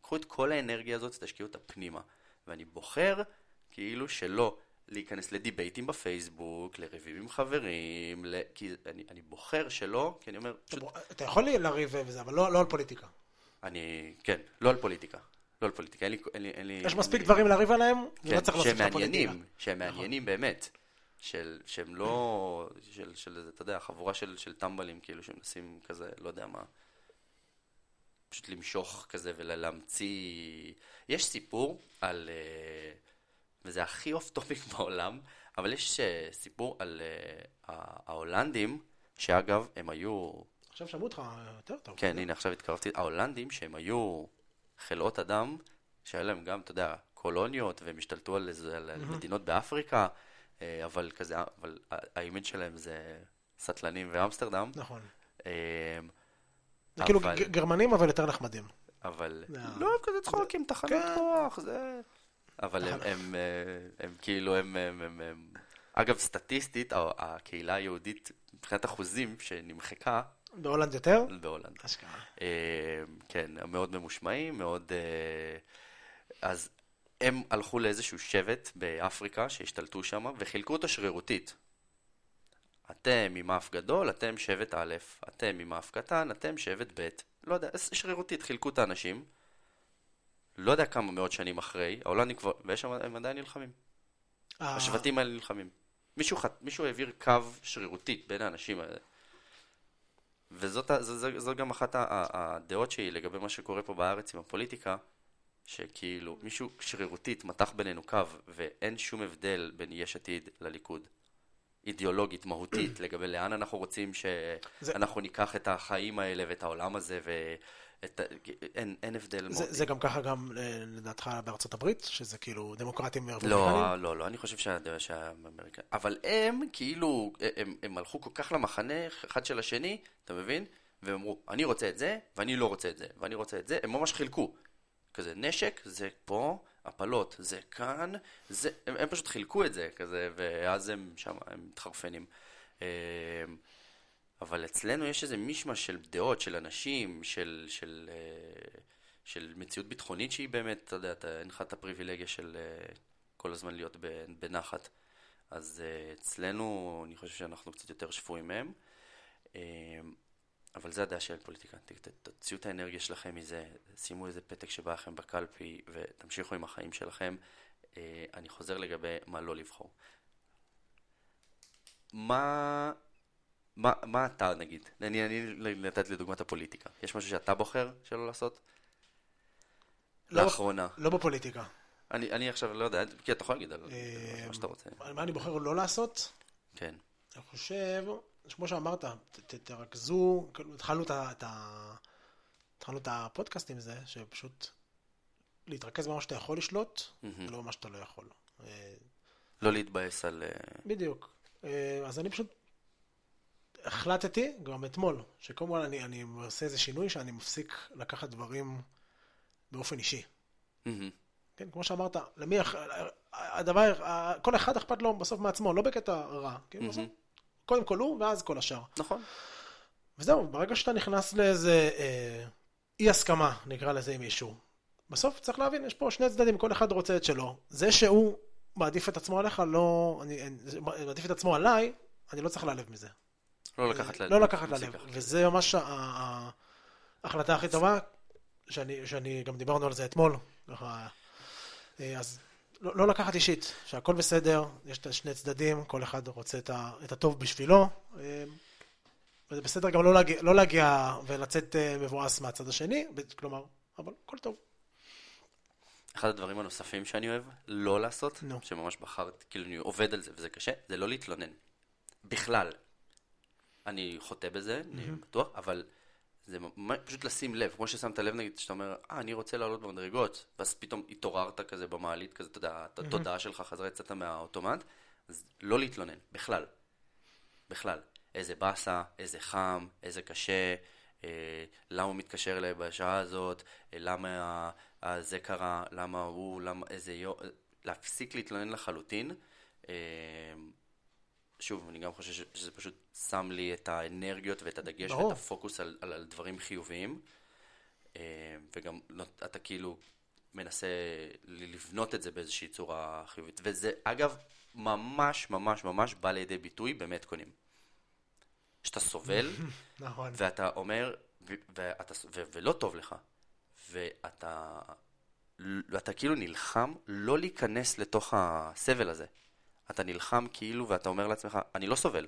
קחו את כל האנרגיה הזאת, תשקיעו אותה פנימה. ואני בוחר, כאילו, שלא להיכנס לדיבייטים בפייסבוק, לריבים עם חברים, ל... כי אני, אני בוחר שלא, כי אני אומר... פשוט... אתה יכול לריב וזה, אבל לא, לא על פוליטיקה. אני, כן, לא על פוליטיקה. לא על פוליטיקה, אין לי... אין לי, אין לי יש מספיק דברים לריב עליהם, כן, לא צריך להוסיף לפוליטיקה. שהם מעניינים נכון. באמת. של, שהם לא, של, של, אתה יודע, חבורה של, של טמבלים, כאילו, שמנסים כזה, לא יודע מה, פשוט למשוך כזה ולהמציא... יש סיפור על... אה, וזה הכי off topic בעולם, אבל יש אה, סיפור על אה, ההולנדים, שאגב, הם היו... עכשיו שמעו אותך יותר טוב. כן, הנה, עכשיו התקרבתי. ההולנדים, שהם היו חלאות אדם, שהיה להם גם, אתה יודע, קולוניות, והם השתלטו על, על mm-hmm. מדינות באפריקה, אבל כזה, אבל ה image שלהם זה סטלנים ואמסטרדם. נכון. זה כאילו אבל... כאילו גרמנים, אבל יותר נחמדים. אבל... לא, כזה צחוקים, תחנות כן. כוח, זה... אבל הם, הם, הם, אה, הם כאילו, הם, הם, הם, הם... אגב, סטטיסטית, הקהילה היהודית, מבחינת אחוזים שנמחקה... בהולנד יותר? בהולנד. אשכרה. אה, כן, מאוד ממושמעים, מאוד... אה, אז הם הלכו לאיזשהו שבט באפריקה שהשתלטו שם, וחילקו אותו שרירותית. אתם עם אף גדול, אתם שבט א', אתם עם אף קטן, אתם שבט ב'. לא יודע, שרירותית חילקו את האנשים. לא יודע כמה מאות שנים אחרי, ההולנדים כבר, ויש שם, הם עדיין נלחמים. אה. השבטים האלה נלחמים. מישהו, מישהו העביר קו שרירותי בין האנשים האלה. וזאת זו, זו, זו גם אחת הדעות שלי לגבי מה שקורה פה בארץ עם הפוליטיקה, שכאילו מישהו שרירותית מתח בינינו קו, ואין שום הבדל בין יש עתיד לליכוד. אידיאולוגית, מהותית, לגבי לאן אנחנו רוצים שאנחנו זה... ניקח את החיים האלה ואת העולם הזה, ו... את, אין, אין הבדל זה, זה גם ככה גם אה, לדעתך בארצות הברית, שזה כאילו דמוקרטים ורפובליקנים? לא, לא, לא, אני חושב שהאמריקאים, אבל הם כאילו, הם, הם הלכו כל כך למחנה אחד של השני, אתה מבין? והם אמרו, אני רוצה את זה, ואני לא רוצה את זה, ואני רוצה את זה, הם ממש חילקו. כזה, נשק זה פה, הפלות זה כאן, זה, הם, הם פשוט חילקו את זה כזה, ואז הם שם, הם מתחרפנים. אה, אבל אצלנו יש איזה מישמש של דעות, של אנשים, של, של, אה, של מציאות ביטחונית שהיא באמת, אתה יודע, אין לך את הפריבילגיה של אה, כל הזמן להיות בנחת. אז אצלנו, אני חושב שאנחנו קצת יותר שפויים מהם. אבל זה הדעה של פוליטיקה. תוציאו את האנרגיה שלכם מזה, שימו איזה פתק שבא לכם בקלפי ותמשיכו עם החיים שלכם. אני חוזר לגבי מה לא לבחור. מה מה, מה אתה נגיד? אני, אני נתתי לדוגמת הפוליטיקה. יש משהו שאתה בוחר שלא לעשות? לא, לאחרונה. לא בפוליטיקה. אני, אני עכשיו לא יודע, כי אתה יכול להגיד על אה, מה שאתה רוצה. מה אני בוחר לא לעשות? כן. אני חושב, כמו שאמרת, ת, תרכזו, כאילו, התחלנו את, את, התחלנו את הפודקאסט עם זה, שפשוט להתרכז במה שאתה יכול לשלוט, ולא במה שאתה לא יכול. אה, לא להתבאס על... אה, בדיוק. אז אני פשוט החלטתי, גם אתמול, שקודם כל אני, אני עושה איזה שינוי שאני מפסיק לקחת דברים באופן אישי. Mm-hmm. כן, כמו שאמרת, למי, הדבר, כל אחד אכפת לו בסוף מעצמו, לא בקטע רע. כן, mm-hmm. בסוף, קודם כל הוא, ואז כל השאר. נכון. וזהו, ברגע שאתה נכנס לאיזה אה, אי הסכמה, נקרא לזה עם מישהו, בסוף צריך להבין, יש פה שני צדדים, כל אחד רוצה את שלו. זה שהוא מעדיף את עצמו עליך, לא... אני, אני מעדיף את עצמו עליי, אני לא צריך להיעלב מזה. לא לקחת ללב. לא לקחת ללב, וזה ממש ההחלטה הכי טובה, שאני, שאני גם דיברנו על זה אתמול, אז לא, לא לקחת אישית, שהכל בסדר, יש את שני צדדים, כל אחד רוצה את, ה, את הטוב בשבילו, וזה בסדר גם לא להגיע, לא להגיע ולצאת אה, מבואס מהצד השני, כלומר, אבל הכל טוב. אחד הדברים הנוספים שאני אוהב לא לעשות, no. שממש בחרת, כאילו אני עובד על זה וזה קשה, זה לא להתלונן. בכלל. אני חוטא בזה, mm-hmm. אני בטוח, אבל זה פשוט לשים לב, כמו ששמת לב נגיד, שאתה אומר, אה, אני רוצה לעלות במדרגות, ואז פתאום התעוררת כזה במעלית, כזה, אתה יודע, mm-hmm. התודעה שלך חזרה, יצאת מהאוטומט, אז לא להתלונן, בכלל. בכלל. איזה באסה, איזה חם, איזה קשה, אה, למה הוא מתקשר אליי בשעה הזאת, אה, למה אה, זה קרה, למה הוא, למה, איזה יום, להפסיק להתלונן לחלוטין. אה, שוב, אני גם חושב שזה פשוט שם לי את האנרגיות ואת הדגש ברור. ואת הפוקוס על, על, על דברים חיוביים. אה, וגם לא, אתה כאילו מנסה לבנות את זה באיזושהי צורה חיובית. וזה, אגב, ממש ממש ממש בא לידי ביטוי במטקונים. שאתה סובל, נכון. ואתה אומר, ו- ואתה, ו- ולא טוב לך, ואתה, ואתה כאילו נלחם לא להיכנס לתוך הסבל הזה. אתה נלחם כאילו ואתה אומר לעצמך, אני לא סובל.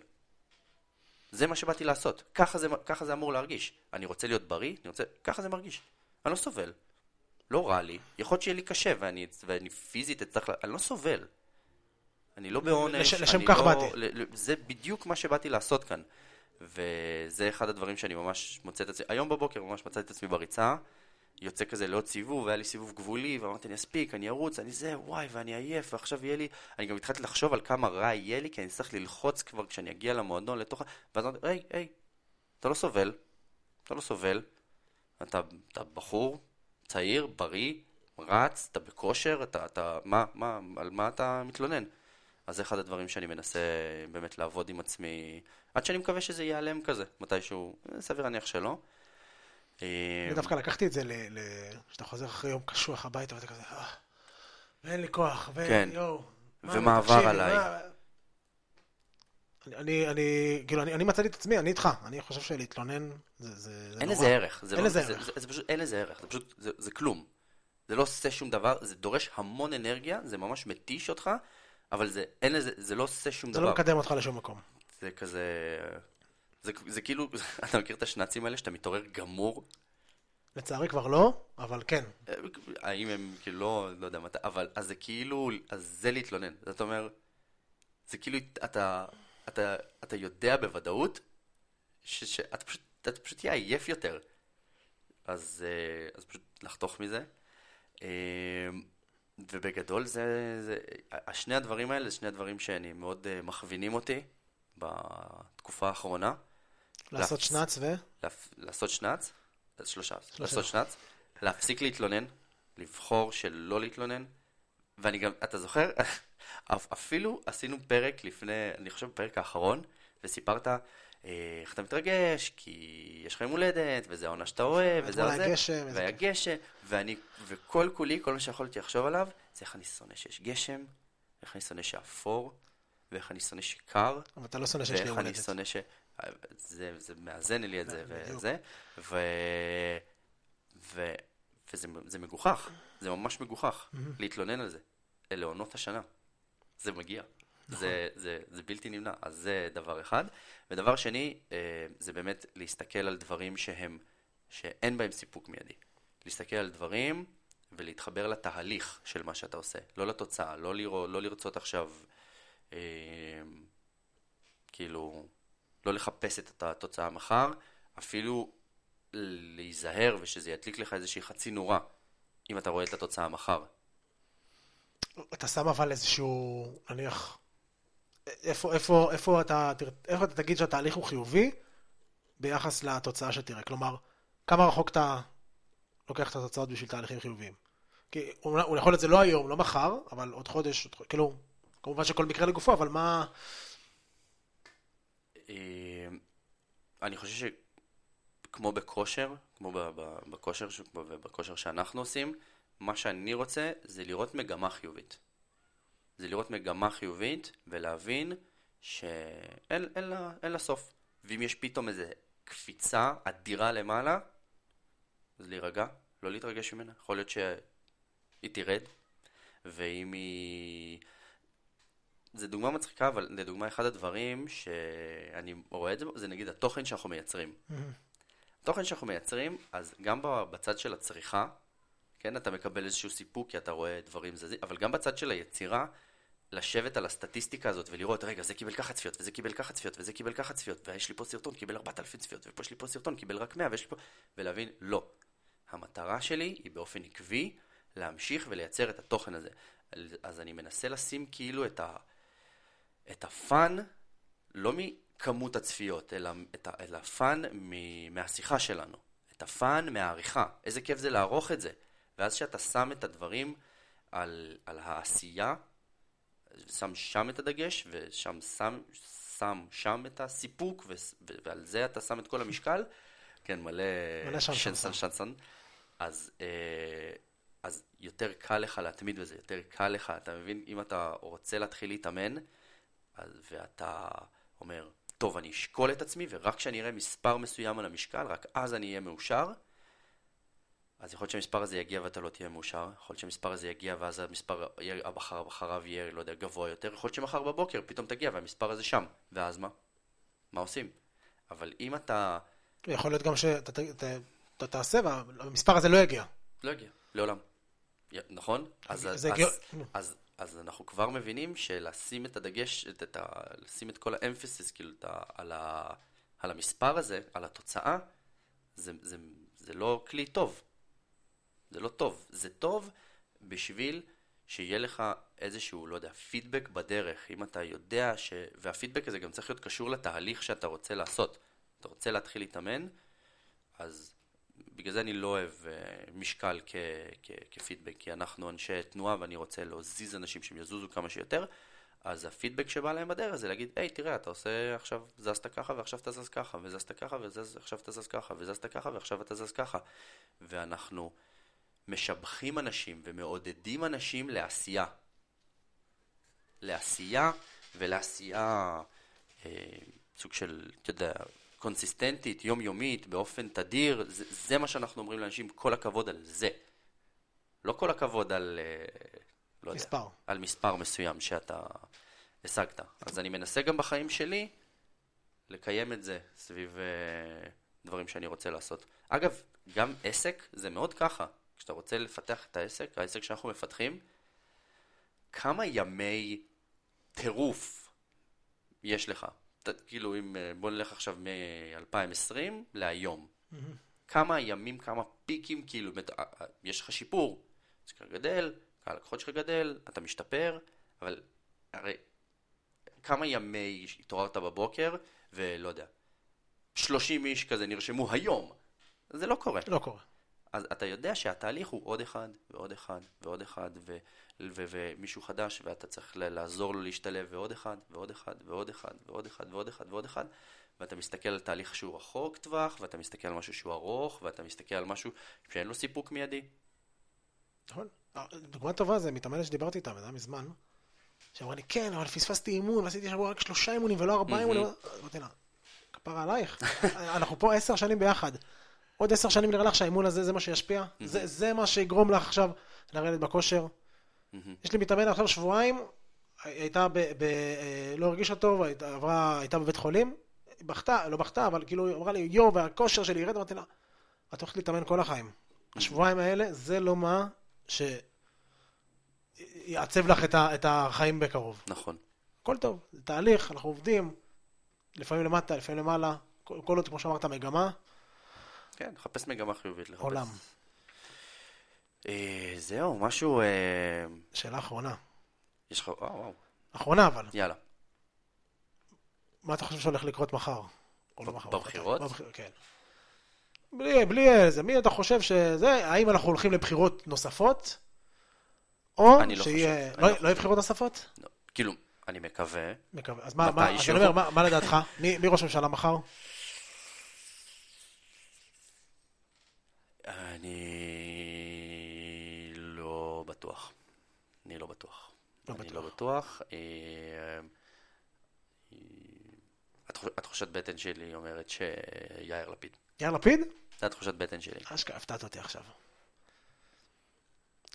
זה מה שבאתי לעשות. ככה זה, ככה זה אמור להרגיש. אני רוצה להיות בריא, אני רוצה... ככה זה מרגיש. אני לא סובל. לא רע לי. יכול להיות שיהיה לי קשה ואני, ואני פיזית אצטרך... אני לא סובל. אני לא בעונש. לש, לשם כך לא, באתי. זה בדיוק מה שבאתי לעשות כאן. וזה אחד הדברים שאני ממש מוצא את עצמי. היום בבוקר ממש מצאתי את עצמי בריצה. יוצא כזה לעוד סיבוב, והיה לי סיבוב גבולי, ואמרתי, אני אספיק, אני ארוץ, אני זה, וואי, ואני עייף, ועכשיו יהיה לי... אני גם התחלתי לחשוב על כמה רע יהיה לי, כי אני צריך ללחוץ כבר כשאני אגיע למועדון לתוך ה... ואז אמרתי, היי, היי, אתה לא סובל, אתה לא סובל, אתה, אתה בחור, צעיר, בריא, רץ, אתה בכושר, אתה, אתה, מה, מה, על מה אתה מתלונן? אז זה אחד הדברים שאני מנסה באמת לעבוד עם עצמי, עד שאני מקווה שזה ייעלם כזה, מתישהו, סביר להניח שלא. אני אה, דווקא לקחתי את זה, שאתה חוזר אחרי יום קשוח הביתה ואתה כזה, אה, ואין לי כוח, ויואו. כן. ומה עבר עליי. אני, אני, כאילו, אני, אני מצאתי את עצמי, אני איתך. אני חושב שלהתלונן זה, זה, זה אין נורא. לזה ערך. זה אין לא, לזה ערך. זה, זה, זה פשוט, אין לזה ערך. זה פשוט, זה, זה כלום. זה לא עושה שום דבר, זה דורש המון אנרגיה, זה ממש מתיש אותך, אבל זה, אין לזה, זה לא עושה שום זה דבר. זה לא מקדם אותך לשום מקום. זה כזה... זה, זה כאילו, אתה מכיר את השנאצים האלה שאתה מתעורר גמור? לצערי כבר לא, אבל כן. האם הם כאילו לא, לא יודע מתי, אבל אז זה כאילו, אז זה להתלונן. זאת אומרת, זה כאילו, אתה, אתה, אתה יודע בוודאות שאתה פשוט, אתה פשוט תהיה עייף יותר. אז, אה, אז פשוט לחתוך מזה. אה, ובגדול זה, זה, השני הדברים האלה זה שני הדברים שאני מאוד אה, מכווינים אותי בתקופה האחרונה. לעשות שנץ ו? לעשות שנץ, שלושה, לעשות שנץ, להפסיק להתלונן, לבחור של לא להתלונן, ואני גם, אתה זוכר? אפילו עשינו פרק לפני, אני חושב בפרק האחרון, וסיפרת אה, איך אתה מתרגש, כי יש לך יום הולדת, וזה העונה שאתה אוהב, וזה והיה גשם, וזה- והיה גשם, ואני, וכל כולי, כל מה שיכולתי לחשוב עליו, זה איך אני שונא שיש גשם, איך אני שונא שאפור, ואיך אני שונא שקר, אבל אתה לא שונא שיש לי יום הולדת. זה, זה מאזן לי את זה. וזה, ו... ו... וזה זה מגוחך, זה ממש מגוחך להתלונן על זה. אלה עונות השנה. זה מגיע. נכון. זה, זה, זה בלתי נמנע. אז זה דבר אחד. ודבר שני, אה, זה באמת להסתכל על דברים שהם, שאין בהם סיפוק מיידי. להסתכל על דברים ולהתחבר לתהליך של מה שאתה עושה, לא לתוצאה, לא, לראות, לא לרצות עכשיו, אה, כאילו, לא לחפש את התוצאה מחר, אפילו להיזהר ושזה ידליק לך איזושהי חצי נורה, אם אתה רואה את התוצאה מחר. אתה שם אבל איזשהו, נניח, איפה, איפה, איפה, אתה, איפה אתה תגיד שהתהליך הוא חיובי ביחס לתוצאה שתראה? כלומר, כמה רחוק אתה לוקח את התוצאות בשביל תהליכים חיוביים? כי הוא יכול להיות זה לא היום, לא מחר, אבל עוד חודש, עוד, חודש, כאילו, כמובן שכל מקרה לגופו, אבל מה... אה, אני חושב שכמו בכושר, כמו בכושר, בכושר שאנחנו עושים, מה שאני רוצה זה לראות מגמה חיובית. זה לראות מגמה חיובית ולהבין שאין אין לה, לה סוף. ואם יש פתאום איזה קפיצה אדירה למעלה, אז להירגע, לא להתרגש ממנה. יכול להיות שהיא תרד, ואם היא... זה דוגמה מצחיקה, אבל לדוגמה אחד הדברים שאני רואה את זה, זה נגיד התוכן שאנחנו מייצרים. התוכן שאנחנו מייצרים, אז גם בצד של הצריכה, כן, אתה מקבל איזשהו סיפוק כי אתה רואה דברים זזים, אבל גם בצד של היצירה, לשבת על הסטטיסטיקה הזאת ולראות, רגע, זה קיבל ככה צפיות, וזה קיבל ככה צפיות, וזה קיבל ככה צפיות, ויש לי פה סרטון, קיבל 4,000 צפיות, ופה יש לי פה סרטון, קיבל רק 100, ויש לי פה... ולהבין, לא. המטרה שלי היא באופן עקבי להמשיך ולייצר את התוכן הזה. אז אני מנסה לשים כאילו את ה... את ה fun, לא מכמות הצפיות, אלא, את ה, אלא fun מ, מהשיחה שלנו. את הפאן מהעריכה. איזה כיף זה לערוך את זה. ואז שאתה שם את הדברים על, על העשייה, שם שם את הדגש, ושם שם, שם שם את הסיפוק, ו, ו, ועל זה אתה שם את כל המשקל. כן, מלא... מלא שנסן שם. שנסן. אז, אה, אז יותר קל לך להתמיד בזה, יותר קל לך, אתה מבין? אם אתה רוצה להתחיל להתאמן, ואתה אומר, טוב, אני אשקול את עצמי, ורק כשאני אראה מספר מסוים על המשקל, רק אז אני אהיה מאושר, אז יכול להיות שהמספר הזה יגיע ואתה לא תהיה מאושר, יכול להיות שהמספר הזה יגיע ואז המספר יהיה- הבחר, אחריו יהיה, לא יודע, גבוה יותר, יכול להיות שמחר בבוקר פתאום תגיע והמספר הזה שם, ואז מה? מה עושים? אבל אם אתה... יכול להיות גם שאתה ת- ת- אתה תעשה והמספר הזה לא יגיע. לא יגיע, לעולם. נכון? אז, אז, הגיע- אז, אז אנחנו כבר מבינים שלשים את הדגש, את, את ה, לשים את כל האמפסיס כאילו, את ה, על, ה, על המספר הזה, על התוצאה, זה, זה, זה לא כלי טוב. זה לא טוב. זה טוב בשביל שיהיה לך איזשהו, לא יודע, פידבק בדרך. אם אתה יודע ש... והפידבק הזה גם צריך להיות קשור לתהליך שאתה רוצה לעשות. אתה רוצה להתחיל להתאמן, אז בגלל זה אני לא אוהב uh, משקל כ- כ- כפידבק, כי אנחנו אנשי תנועה ואני רוצה להזיז אנשים שהם יזוזו כמה שיותר, אז הפידבק שבא להם בדרך זה להגיד, היי, תראה, אתה עושה עכשיו, זזת ככה ועכשיו אתה זז ככה, וזזת ככה ועכשיו אתה זז ככה, וזזת ככה ועכשיו אתה זז ככה. ואנחנו משבחים אנשים ומעודדים אנשים לעשייה. לעשייה ולעשייה אה, סוג של, אתה יודע, קונסיסטנטית, יומיומית, באופן תדיר, זה, זה מה שאנחנו אומרים לאנשים, כל הכבוד על זה. לא כל הכבוד על, אה, לא מספר. יודע, על מספר מסוים שאתה השגת. אז אני מנסה גם בחיים שלי לקיים את זה סביב אה, דברים שאני רוצה לעשות. אגב, גם עסק זה מאוד ככה. כשאתה רוצה לפתח את העסק, העסק שאנחנו מפתחים, כמה ימי טירוף יש לך? ת, כאילו, אם, אה, בוא נלך עכשיו מ-2020 להיום. כמה ימים, כמה פיקים, כאילו, באמת, אה, אה, יש לך שיפור, זה כבר גדל, קהל הלקוחות שלך גדל, אתה משתפר, אבל הרי כמה ימי התעוררת בבוקר, ולא יודע, 30 איש כזה נרשמו היום. זה לא קורה. לא קורה. אז אתה יודע שהתהליך הוא עוד אחד, ועוד אחד, ועוד אחד, ו- ו- ומישהו חדש, ואתה צריך לעזור לו להשתלב, ועוד אחד, ועוד אחד, ועוד אחד, ועוד אחד, ועוד אחד, ועוד אחד, ואתה מסתכל על תהליך שהוא רחוק טווח, ואתה מסתכל על משהו שהוא ארוך, ואתה מסתכל על משהו שאין לו סיפוק מיידי. נכון. אה, דוגמה טובה זה מתאמנת שדיברתי איתה, זה היה מזמן, שאמרה לי, כן, אבל פספסתי אימון, ועשיתי שבוע רק שלושה אימונים ולא ארבעה אימונים. אמרתי לה, כפרה עלייך, אנחנו פה עשר שנים ביחד. עוד עשר שנים נראה לך שהאימון הזה זה מה שישפיע? זה מה שיגרום לך עכשיו לרדת בכושר? יש לי מתאמן עכשיו שבועיים, הייתה ב... ב אה, לא הרגישה טוב, עברה, הייתה בבית חולים, היא בכתה, לא בכתה, אבל כאילו היא אמרה לי, יואו, והכושר שלי ירד, אמרתי לה, את הולכת להתאמן כל החיים. השבועיים האלה, זה לא מה ש... יעצב לך את, ה, את החיים בקרוב. נכון. הכל טוב, זה תהליך, אנחנו עובדים, לפעמים למטה, לפעמים למעלה, כל עוד, כמו שאמרת, מגמה, כן, לחפש מגמה חיובית. לחפש. עולם. אה, זהו, משהו... אה, שאלה אחרונה. יש לך... וואו, וואו. אחרונה אבל, יאללה. מה אתה חושב שהולך לקרות מחר? לא. בבחירות? בבחיר, כן. בלי, בלי איזה, מי אתה חושב שזה, האם אנחנו הולכים לבחירות נוספות? או אני לא שיהיה, חושב, לא, לא לא יהיו בחירות נוספות? לא, כאילו, אני מקווה. מקווה. אז מה, מה. אני אומר, מה, מה לדעתך? מי, מי ראש ממשלה מחר? אני בטוח. אני לא בטוח. לא אני בטוח. לא בטוח. אה, אה, התחושת בטן שלי אומרת שיאיר לפיד. יאיר לפיד? זו התחושת בטן שלי. אשכרה, הפתעת אותי עכשיו.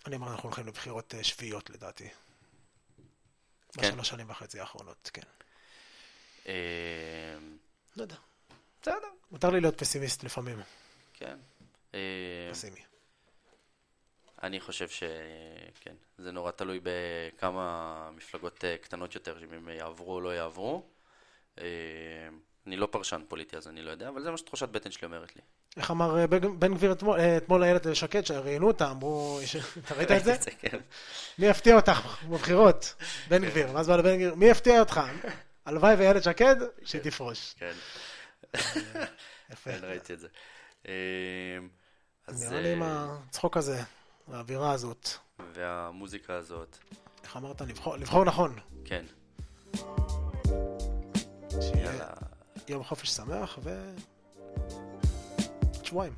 אני אומר, אנחנו הולכים לבחירות אה, שביעיות לדעתי. כן. בשלוש שנים וחצי האחרונות, כן. אה, לא יודע. בסדר, מותר לי להיות פסימיסט לפעמים. כן. פסימי. אני חושב שכן, זה נורא תלוי בכמה מפלגות אה, קטנות יותר, אם הם יעברו או לא יעברו. אה, אני לא פרשן פוליטי אז אני לא יודע, אבל זה מה שתחושת בטן שלי אומרת לי. איך אמר אה, בן גביר אתמול, אתמול איילת שקד, שראיינו אותה, אמרו, אתה ראית את זה? כן. מי יפתיע אותך בבחירות? בן גביר. ואז בא לבן גביר, מי יפתיע אותך? הלוואי ואיילת שקד, שהיא תפרוש. כן, יפה. כן, ראיתי את זה. אה, אז... נראה לי עם הצחוק הזה, האווירה הזאת. והמוזיקה הזאת, איך אמרת? לבחור- לבחור נכון. כן, שיהיה יאללה. יום חופש שמח ו... שבועיים.